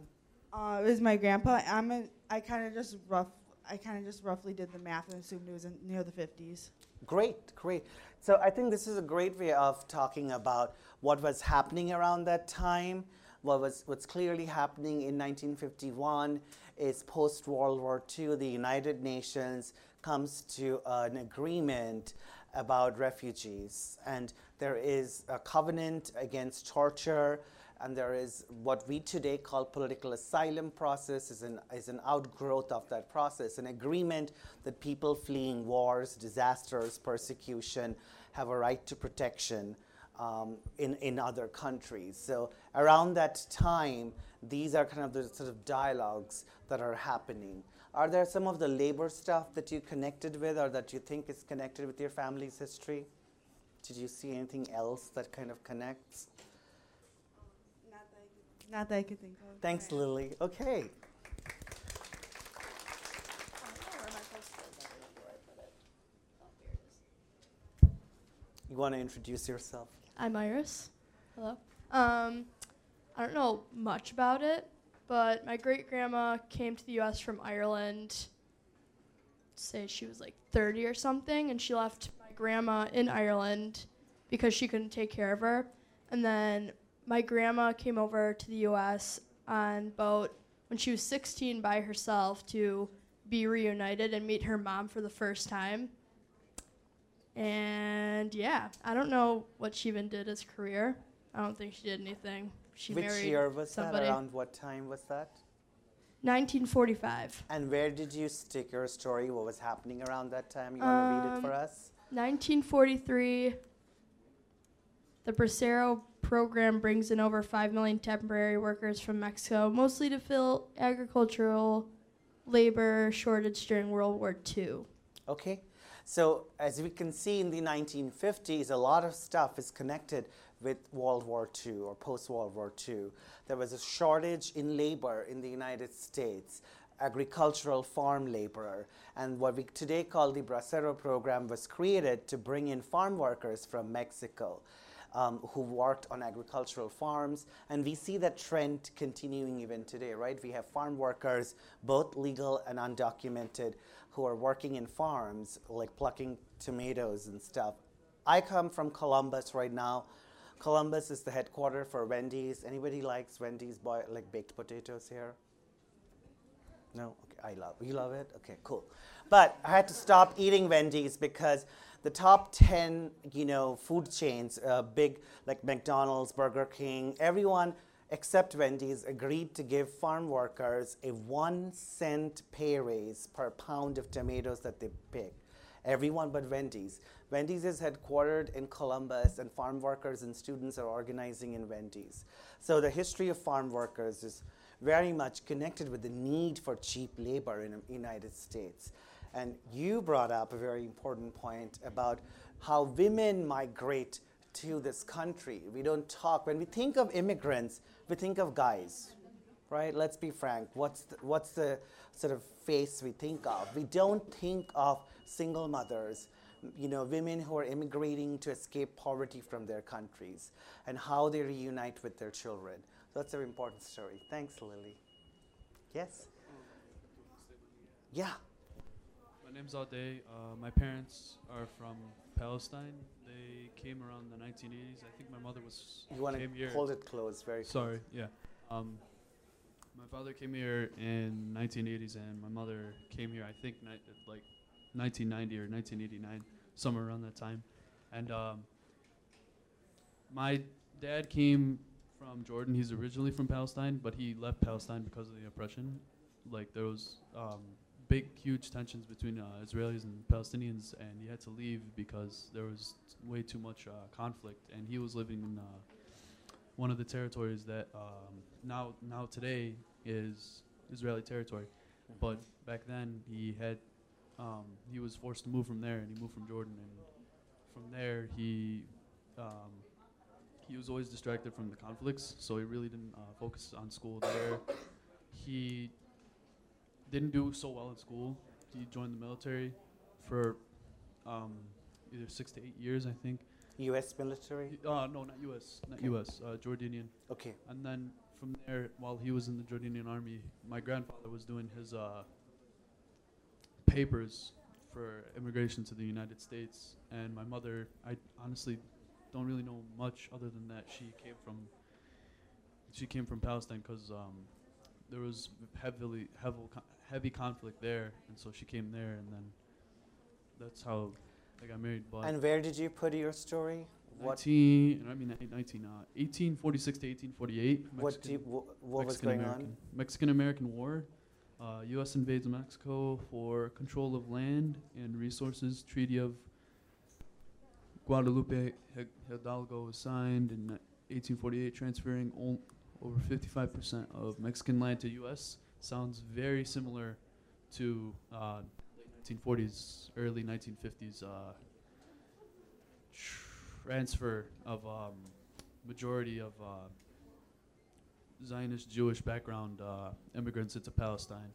Uh, it was my grandpa. I'm a, I kind of just rough. I kind of just roughly did the math and assumed it was in, near the 50s. Great, great. So I think this is a great way of talking about what was happening around that time. What was what's clearly happening in 1951 is post World War II. The United Nations comes to an agreement about refugees, and there is a covenant against torture and there is what we today call political asylum process is an, is an outgrowth of that process an agreement that people fleeing wars disasters persecution have a right to protection um, in, in other countries so around that time these are kind of the sort of dialogues that are happening are there some of the labor stuff that you connected with or that you think is connected with your family's history did you see anything else that kind of connects Not that I could think of. Thanks, Lily. Okay. You want to introduce yourself? I'm Iris. Hello. Um, I don't know much about it, but my great grandma came to the U.S. from Ireland. Say she was like 30 or something, and she left my grandma in Ireland because she couldn't take care of her. And then my grandma came over to the U.S. on boat when she was 16 by herself to be reunited and meet her mom for the first time. And yeah, I don't know what she even did as a career. I don't think she did anything. She Which married year was somebody. that? Around what time was that? 1945. And where did you stick your story? What was happening around that time? You want to read it for Um, us? 1943, the Bracero program brings in over 5 million temporary workers from Mexico, mostly to fill agricultural labor shortage during World War II. Okay. So, as we can see in the 1950s, a lot of stuff is connected with World War II or post World War II. There was a shortage in labor in the United States, agricultural farm laborer. And what we today call the Bracero program was created to bring in farm workers from Mexico. Um, who worked on agricultural farms, and we see that trend continuing even today, right? We have farm workers, both legal and undocumented, who are working in farms, like plucking tomatoes and stuff. I come from Columbus right now. Columbus is the headquarters for Wendy's. Anybody likes Wendy's boy, like baked potatoes here? No? Okay, I love You love it? Okay, cool. But I had to stop eating Wendy's because the top 10, you know, food chains, uh, big like McDonald's, Burger King, everyone except Wendy's agreed to give farm workers a one cent pay raise per pound of tomatoes that they pick. Everyone but Wendy's. Wendy's is headquartered in Columbus, and farm workers and students are organizing in Wendy's. So the history of farm workers is very much connected with the need for cheap labor in the United States. And you brought up a very important point about how women migrate to this country. We don't talk, when we think of immigrants, we think of guys, right? Let's be frank. What's the, what's the sort of face we think of? We don't think of single mothers, you know, women who are immigrating to escape poverty from their countries and how they reunite with their children. So that's an important story. Thanks, Lily. Yes? Yeah. My name's Ade. Uh, my parents are from Palestine. They came around the 1980s. I think my mother was You want to here. hold it close, very Sorry, close. yeah. Um, my father came here in 1980s, and my mother came here. I think ni- like 1990 or 1989, somewhere around that time. And um, my dad came from Jordan. He's originally from Palestine, but he left Palestine because of the oppression. Like there was um, big, huge tensions between uh, Israelis and Palestinians, and he had to leave because there was way too much uh, conflict. And he was living in uh, one of the territories that um, now now today is Israeli territory, but back then he had um, he was forced to move from there, and he moved from Jordan, and from there he um, he was always distracted from the conflicts, so he really didn't uh, focus on school there. He didn't do so well in school. He joined the military for um, either six to eight years, I think. U.S. military? Uh, no, not U.S. Not Okay. U.S. Uh, Jordanian. Okay. And then from there, while he was in the Jordanian army, my grandfather was doing his uh, papers for immigration to the United States, and my mother, I honestly don't really know much other than that she came from she came from Palestine because um, there was heavily heavy heavy conflict there, and so she came there, and then that's how I got married. But And where did you put your story? What 19, I mean, 19, uh, 1846 to 1848. What do you- Mexican- wh- what was going on? Mexican-American- War. Uh, U.S. invades Mexico for control of land and resources. Treaty of Guadalupe Hidalgo was signed in 1848, transferring over 55% of Mexican land to U.S. Sounds very similar to uh, 1940s, early 1950s. Uh, transfer of um, majority of uh, Zionist Jewish background uh, immigrants into Palestine.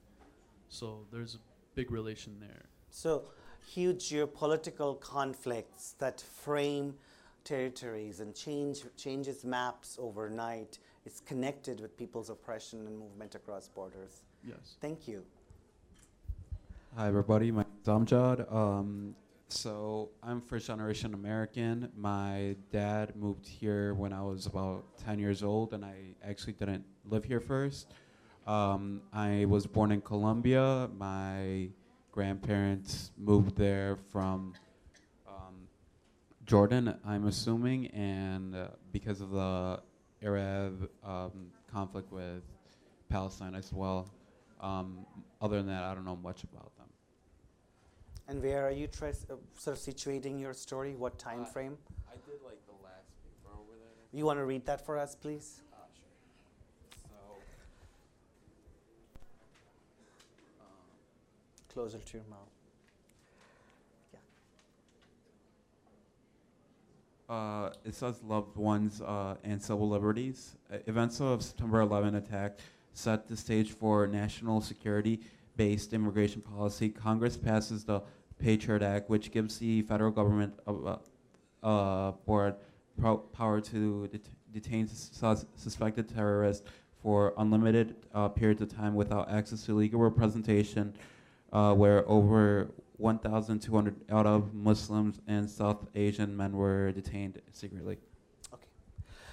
So there's a big relation there. So, huge geopolitical conflicts that frame territories and change changes maps overnight It's connected with people's oppression and movement across borders. Yes. Thank you. Hi, everybody. My name's Amjad. Um, so I'm first generation American. My dad moved here when I was about 10 years old, and I actually didn't live here first. Um, I was born in Colombia. My grandparents moved there from Jordan, I'm assuming, and uh, because of the Arab um, conflict with Palestine as well. Um, other than that, I don't know much about them. And where are you tres- uh, sort of situating your story? What time frame? I did like the last paper over there. You want to read that for us, please? Uh, sure. So, Closer to your mouth. Uh, it says loved ones uh, and civil liberties. Uh, events of September 11 attack set the stage for national security-based immigration policy. Congress passes the Patriot Act, which gives the federal government a, uh, uh, board power to det- detain sus- suspected terrorists for unlimited uh, periods of time without access to legal representation, uh, where over 1,200 out of Muslims and South Asian men were detained secretly. Okay,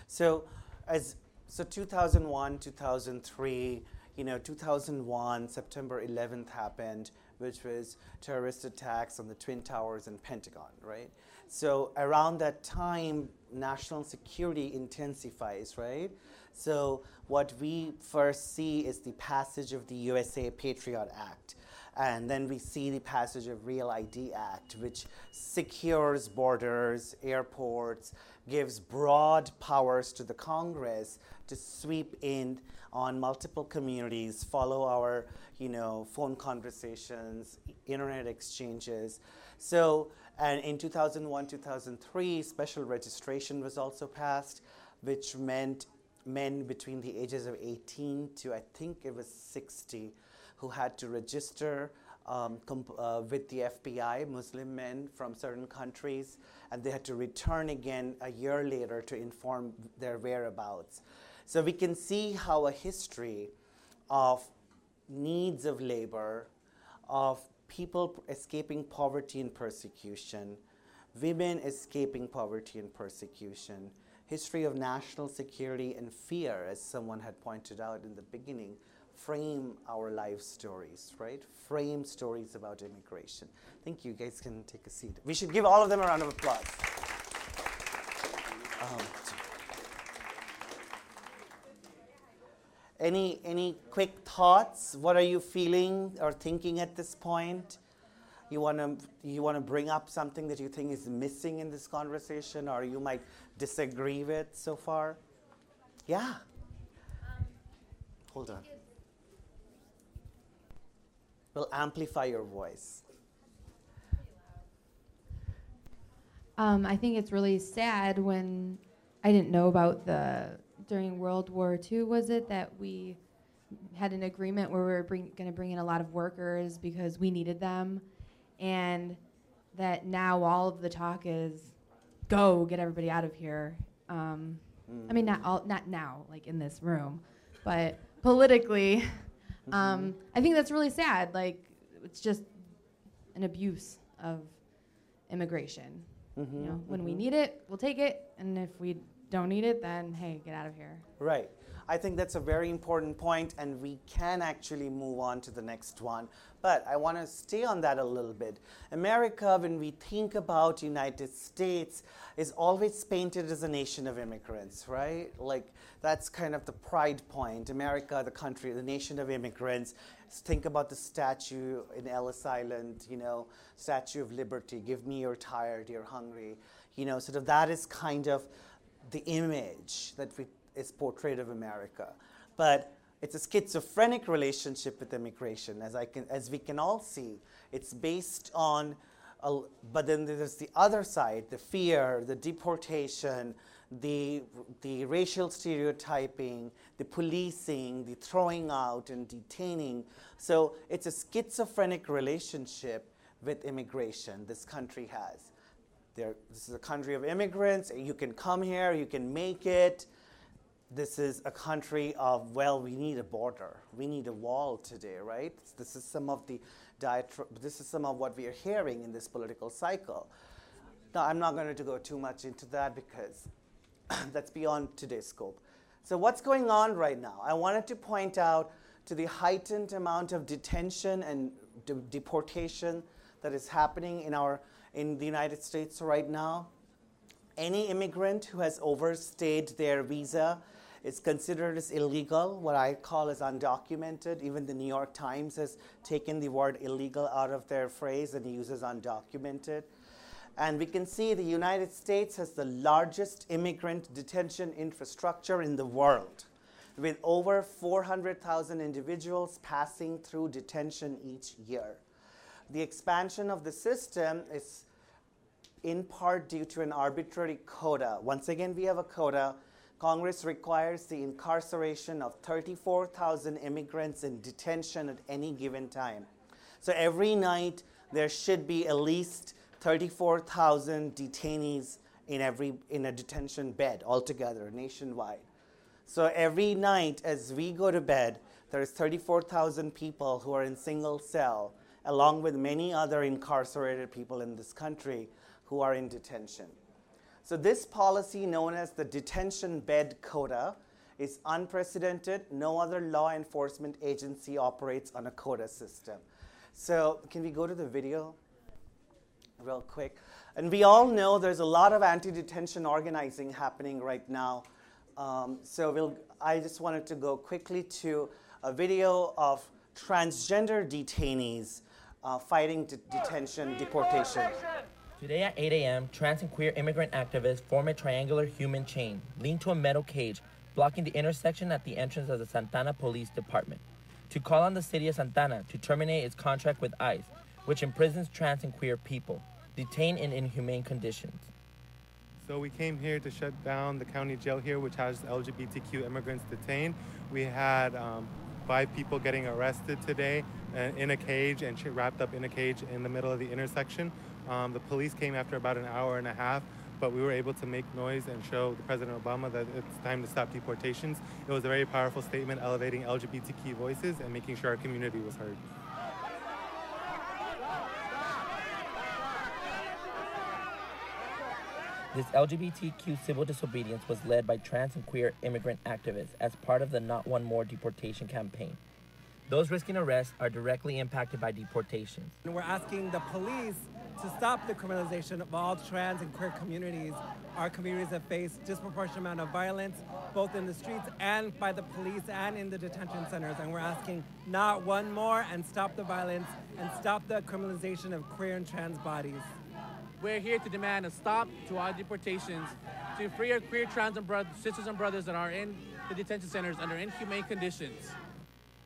so, as so 2001, 2003, you know, 2001, September 11th happened, which was terrorist attacks on the Twin Towers and Pentagon, right? So around that time, national security intensifies, right? So what we first see is the passage of the USA Patriot Act. And then we see the passage of Real ID Act, which secures borders, airports, gives broad powers to the Congress to sweep in on multiple communities, follow our, you know, phone conversations, internet exchanges. So, and in 2001, 2003, special registration was also passed, which meant men between the ages of 18 to I think it was 60 who had to register um, comp- uh, with the FBI, Muslim men from certain countries, and they had to return again a year later to inform their whereabouts. So we can see how a history of needs of labor, of people escaping poverty and persecution, women escaping poverty and persecution, history of national security and fear, as someone had pointed out in the beginning, frame our life stories, right? Frame stories about immigration. Thank you. You guys can take a seat. We should give all of them a round of applause. Um, any any quick thoughts? What are you feeling or thinking at this point? You want to you want to bring up something that you think is missing in this conversation, or you might disagree with so far? Yeah. Hold on. We'll amplify your voice. Um, I think it's really sad when I didn't know about the during World War II. Was it that we had an agreement where we were going to bring in a lot of workers because we needed them, and that now all of the talk is go get everybody out of here. Um, I mean, not all, not now, like in this room, but politically, um, I think that's really sad. Like, it's just an abuse of immigration. Mhm, You know, when we mhm. need it, we'll take it, and if we don't need it, then hey, get out of here. Right. I think that's a very important point, and we can actually move on to the next one. But I want to stay on that a little bit. America, when we think about United States, is always painted as a nation of immigrants, right? Like that's kind of the pride point. America, the country, the nation of immigrants. Think about the statue in Ellis Island, you know, Statue of Liberty. Give me you're tired, you're hungry. You know, sort of that is kind of the image that we, is portrayed of America. But it's a schizophrenic relationship with immigration, as, I can, as we can all see. It's based on, a, but then there's the other side the fear, the deportation, the, the racial stereotyping, the policing, the throwing out and detaining. So it's a schizophrenic relationship with immigration this country has. There, this is a country of immigrants. You can come here, you can make it. This is a country of, well, we need a border. We need a wall today, right? This is some of the diatri- this is some of what we are hearing in this political cycle. Now, I'm not going to go too much into that because that's beyond today's scope. So, what's going on right now? I wanted to point out to the heightened amount of detention and de- deportation that is happening in our in the United States right now. Any immigrant who has overstayed their visa is considered as illegal, what I call as undocumented. Even the New York Times has taken the word illegal out of their phrase and uses undocumented. And we can see the United States has the largest immigrant detention infrastructure in the world, with over 400,000 individuals passing through detention each year. The expansion of the system is in part due to an arbitrary quota. Once again, we have a quota. Congress requires the incarceration of 34,000 immigrants in detention at any given time. So every night, there should be at least 34,000 detainees in, every, in a detention bed altogether nationwide. So every night, as we go to bed, there's 34,000 people who are in single cell, along with many other incarcerated people in this country who are in detention. So, this policy, known as the detention bed quota, is unprecedented. No other law enforcement agency operates on a quota system. So, can we go to the video real quick? And we all know there's a lot of anti detention organizing happening right now. Um, so, we'll, I just wanted to go quickly to a video of transgender detainees uh, fighting de- detention, deportation. Today at 8 a.m., trans and queer immigrant activists form a triangular human chain linked to a metal cage blocking the intersection at the entrance of the Santa Ana Police Department to call on the city of Santa Ana to terminate its contract with ICE, which imprisons trans and queer people detained in inhumane conditions. So we came here to shut down the county jail here, which has LGBTQ immigrants detained. We had um, five people getting arrested today uh, in a cage and wrapped up in a cage in the middle of the intersection. Um, the police came after about an hour and a half, but we were able to make noise and show President Obama that it's time to stop deportations. It was a very powerful statement elevating LGBTQ voices and making sure our community was heard. This LGBTQ civil disobedience was led by trans and queer immigrant activists as part of the Not One More deportation campaign. Those risking arrest are directly impacted by deportations. And we're asking the police to stop the criminalization of all trans and queer communities, our communities that face disproportionate amount of violence, both in the streets and by the police and in the detention centers. And we're asking not one more and stop the violence and stop the criminalization of queer and trans bodies. We're here to demand a stop to all deportations, to free our queer trans and bro- sisters and brothers that are in the detention centers under inhumane conditions.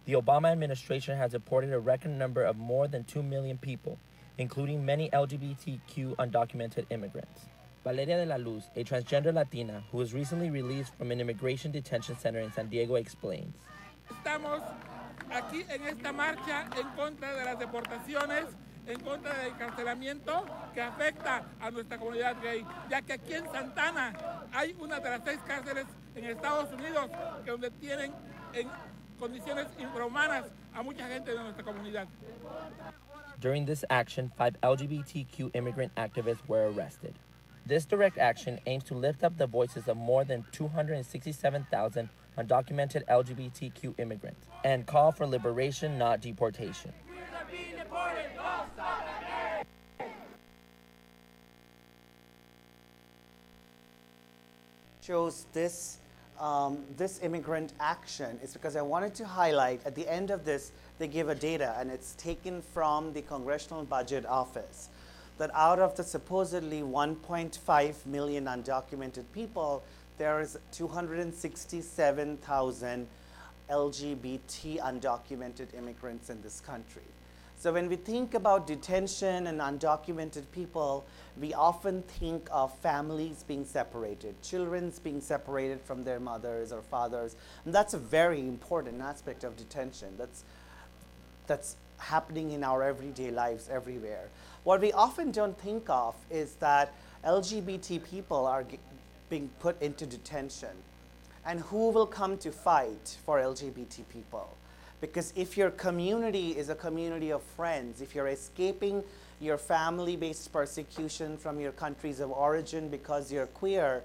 The Obama administration has deported a record number of more than 2 million people, including many LGBTQ undocumented immigrants. Valeria de la Luz, a transgender Latina who was recently released from an immigration detention center in San Diego, explains. Estamos aquí en esta marcha en contra de las deportaciones, en contra del encarcelamiento que afecta a nuestra comunidad gay, ya que aquí en Santa Ana hay una de las seis cárceles en Estados Unidos que donde tienen en condiciones infrahumanas a mucha gente de nuestra comunidad. During this action, five LGBTQ immigrant activists were arrested. This direct action aims to lift up the voices of more than 267,000 undocumented LGBTQ immigrants and call for liberation, not deportation. chose this um, this immigrant action is because I wanted to highlight at the end of this they give a data and it's taken from the Congressional Budget Office that out of the supposedly 1.5 million undocumented people there is 267,000 LGBT undocumented immigrants in this country. So when we think about detention and undocumented people, we often think of families being separated, children being separated from their mothers or fathers. And that's a very important aspect of detention. That's, that's happening in our everyday lives everywhere. What we often don't think of is that LGBT people are g- being put into detention. And who will come to fight for LGBT people? Because if your community is a community of friends, if you're escaping your family based persecution from your countries of origin because you're queer,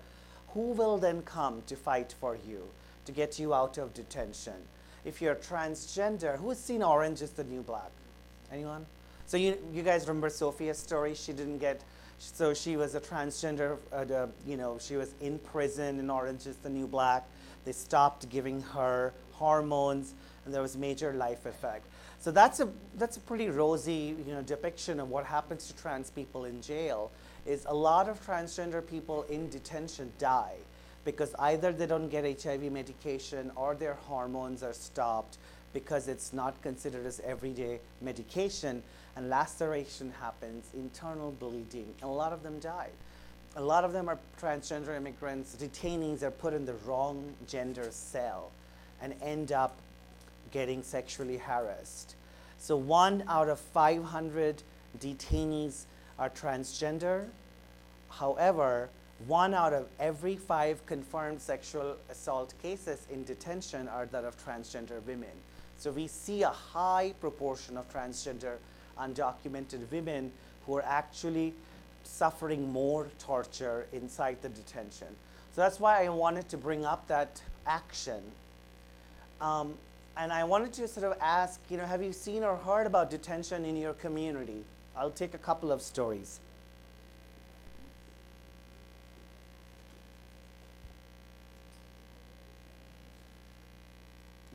who will then come to fight for you, to get you out of detention? If you're transgender, who's seen Orange is the New Black? Anyone? So you, you guys remember Sophia's story? She didn't get, so she was a transgender, uh, the, you know, she was in prison in Orange is the New Black. They stopped giving her hormones and there was major life effect. So that's a that's a pretty rosy you know depiction of what happens to trans people in jail. Is a lot of transgender people in detention die because either they don't get HIV medication or their hormones are stopped because it's not considered as everyday medication and laceration happens, internal bleeding, and a lot of them die. A lot of them are transgender immigrants, detainees are put in the wrong gender cell and end up getting sexually harassed. So, one out of 500 detainees are transgender. However, one out of every five confirmed sexual assault cases in detention are that of transgender women. So, we see a high proportion of transgender undocumented women who are actually suffering more torture inside the detention. So, that's why I wanted to bring up that action. Um, and I wanted to sort of ask, you know, have you seen or heard about detention in your community? I'll take a couple of stories.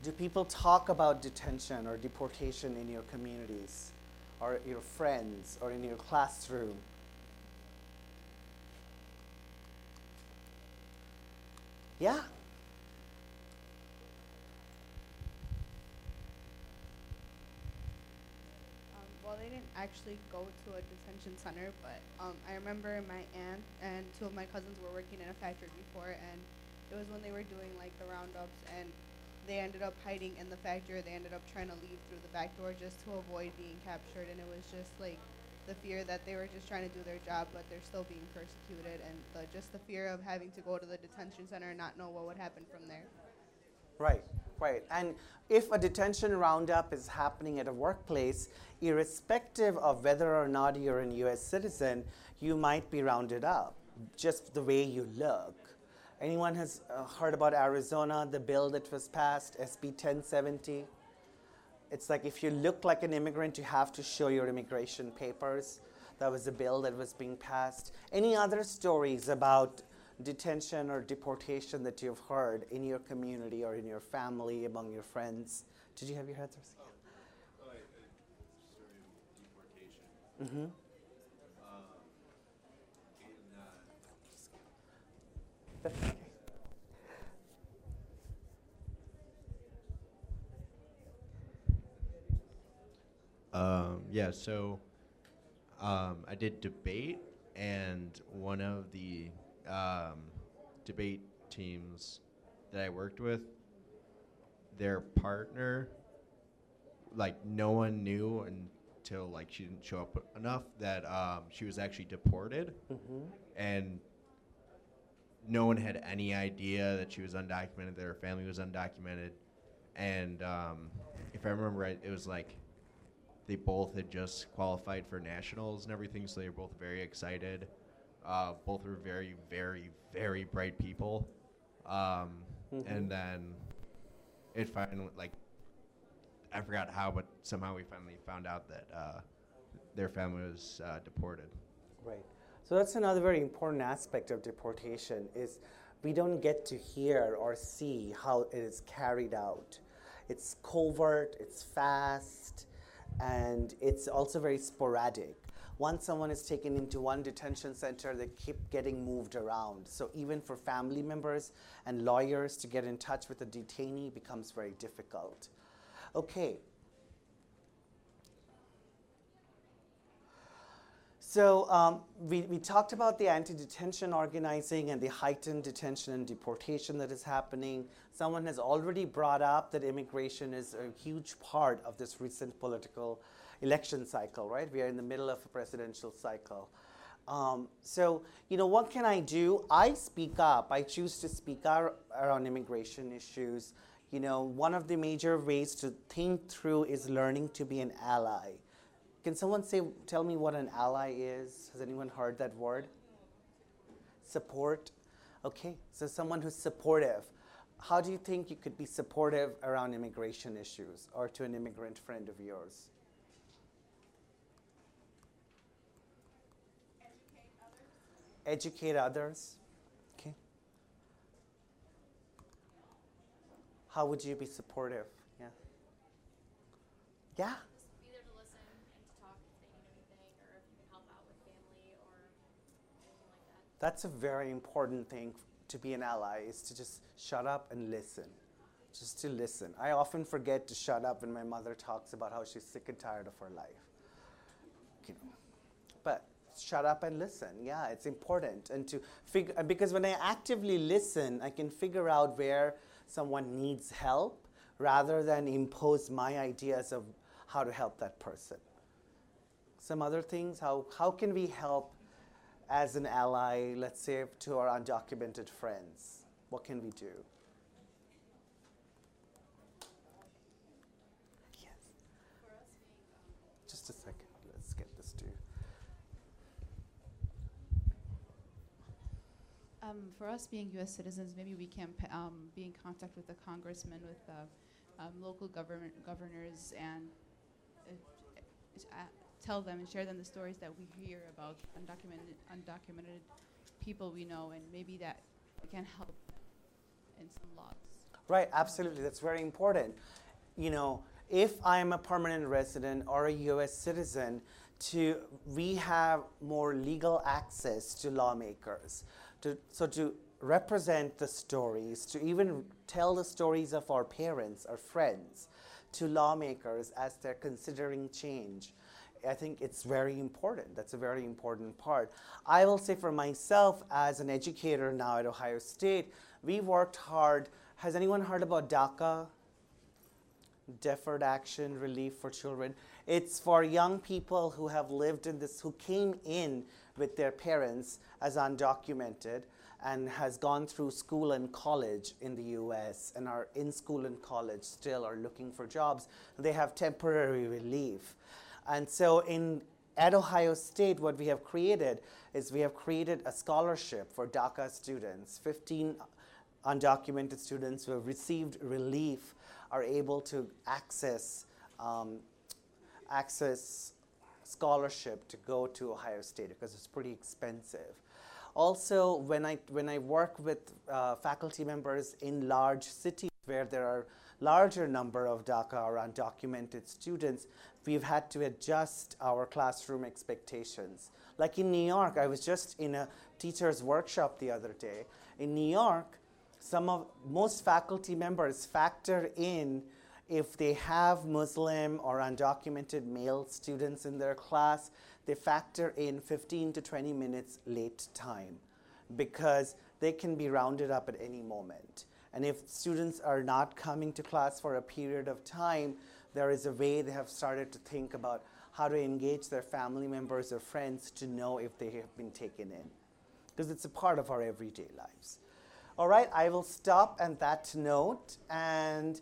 Do people talk about detention or deportation in your communities, or your friends, or in your classroom? Yeah. Um, well, they didn't actually go to a detention center, but um, I remember my aunt and two of my cousins were working in a factory before, and it was when they were doing like the roundups, and they ended up hiding in the factory. They ended up trying to leave through the back door just to avoid being captured, and it was just like the fear that they were just trying to do their job, but they're still being persecuted, and the, just the fear of having to go to the detention center and not know what would happen from there. Right, right. And if a detention roundup is happening at a workplace, irrespective of whether or not you're a US citizen, you might be rounded up just the way you look. Anyone has uh, heard about Arizona, the bill that was passed, SB 1070? It's like if you look like an immigrant, you have to show your immigration papers. That was a bill that was being passed. Any other stories about detention or deportation that you've heard in your community or in your family, among your friends? Did you have your hands raised? Mm-hmm. Um, yeah, so um, I did debate, and one of the um, debate teams that I worked with, their partner, like no one knew until like she didn't show up enough that um, she was actually deported, Mhm. and no one had any idea that she was undocumented. That her family was undocumented, and um, if I remember right, it was like they both had just qualified for nationals and everything, so they were both very excited. Uh, both were very, very, very bright people. Um, Mhm. And then it finally, like, I forgot how, but somehow we finally found out that uh, their family was uh, deported. Right. So that's another very important aspect of deportation is we don't get to hear or see how it is carried out. It's covert, it's fast, and it's also very sporadic. Once someone is taken into one detention center, they keep getting moved around. So even for family members and lawyers to get in touch with a detainee becomes very difficult. Okay, So um, we, we talked about the anti-detention organizing and the heightened detention and deportation that is happening. Someone has already brought up that immigration is a huge part of this recent political election cycle, right? We are in the middle of a presidential cycle. Um, so, you know, what can I do? I speak up. I choose to speak out around immigration issues. You know, one of the major ways to think through is learning to be an ally. Can someone say, tell me what an ally is? Has anyone heard that word? Support. Okay, so someone who's supportive. How do you think you could be supportive around immigration issues or to an immigrant friend of yours? Educate others. Okay. How would you be supportive? Yeah. Yeah. Just be there to listen and to talk if they need anything or if you can help out with family or anything like that. That's a very important thing to be an ally is to just shut up and listen. Just to listen. I often forget to shut up when my mother talks about how she's sick and tired of her life. You know. But shut up and listen. Yeah, it's important. And to figure because when I actively listen, I can figure out where someone needs help rather than impose my ideas of how to help that person. Some other things, how, how can we help as an ally, let's say, to our undocumented friends? What can we do? Yes. Just a second. Let's get this to you. Um, for us being U.S. citizens, maybe we can um, be in contact with the congressmen, with uh, um, local government governors, and uh, uh, tell them and share them the stories that we hear about undocumented undocumented people we know, and maybe that can help in some laws. Right, absolutely. That's very important. You know, if I'm a permanent resident or a US citizen, to we have more legal access to lawmakers. To, so to represent the stories, to even tell the stories of our parents, our friends, to lawmakers as they're considering change. I think it's very important. That's a very important part. I will say for myself, as an educator now at Ohio State, we worked hard. Has anyone heard about DACA? Deferred Action Relief for Children. It's for young people who have lived in this, who came in with their parents as undocumented and has gone through school and college in the US and are in school and college still are looking for jobs. They have temporary relief. And so in at Ohio State, what we have created is we have created a scholarship for DACA students. 15 undocumented students who have received relief are able to access um, access scholarship to go to Ohio State because it's pretty expensive. Also, when I when I work with uh, faculty members in large cities where there are larger number of DACA or undocumented students, we've had to adjust our classroom expectations. Like in New York, I was just in a teacher's workshop the other day. In New York, some of most faculty members factor in if they have Muslim or undocumented male students in their class, they factor in 15 to 20 minutes late time because they can be rounded up at any moment. And if students are not coming to class for a period of time, there is a way they have started to think about how to engage their family members or friends to know if they have been taken in. Because it's a part of our everyday lives. All right, I will stop on that note and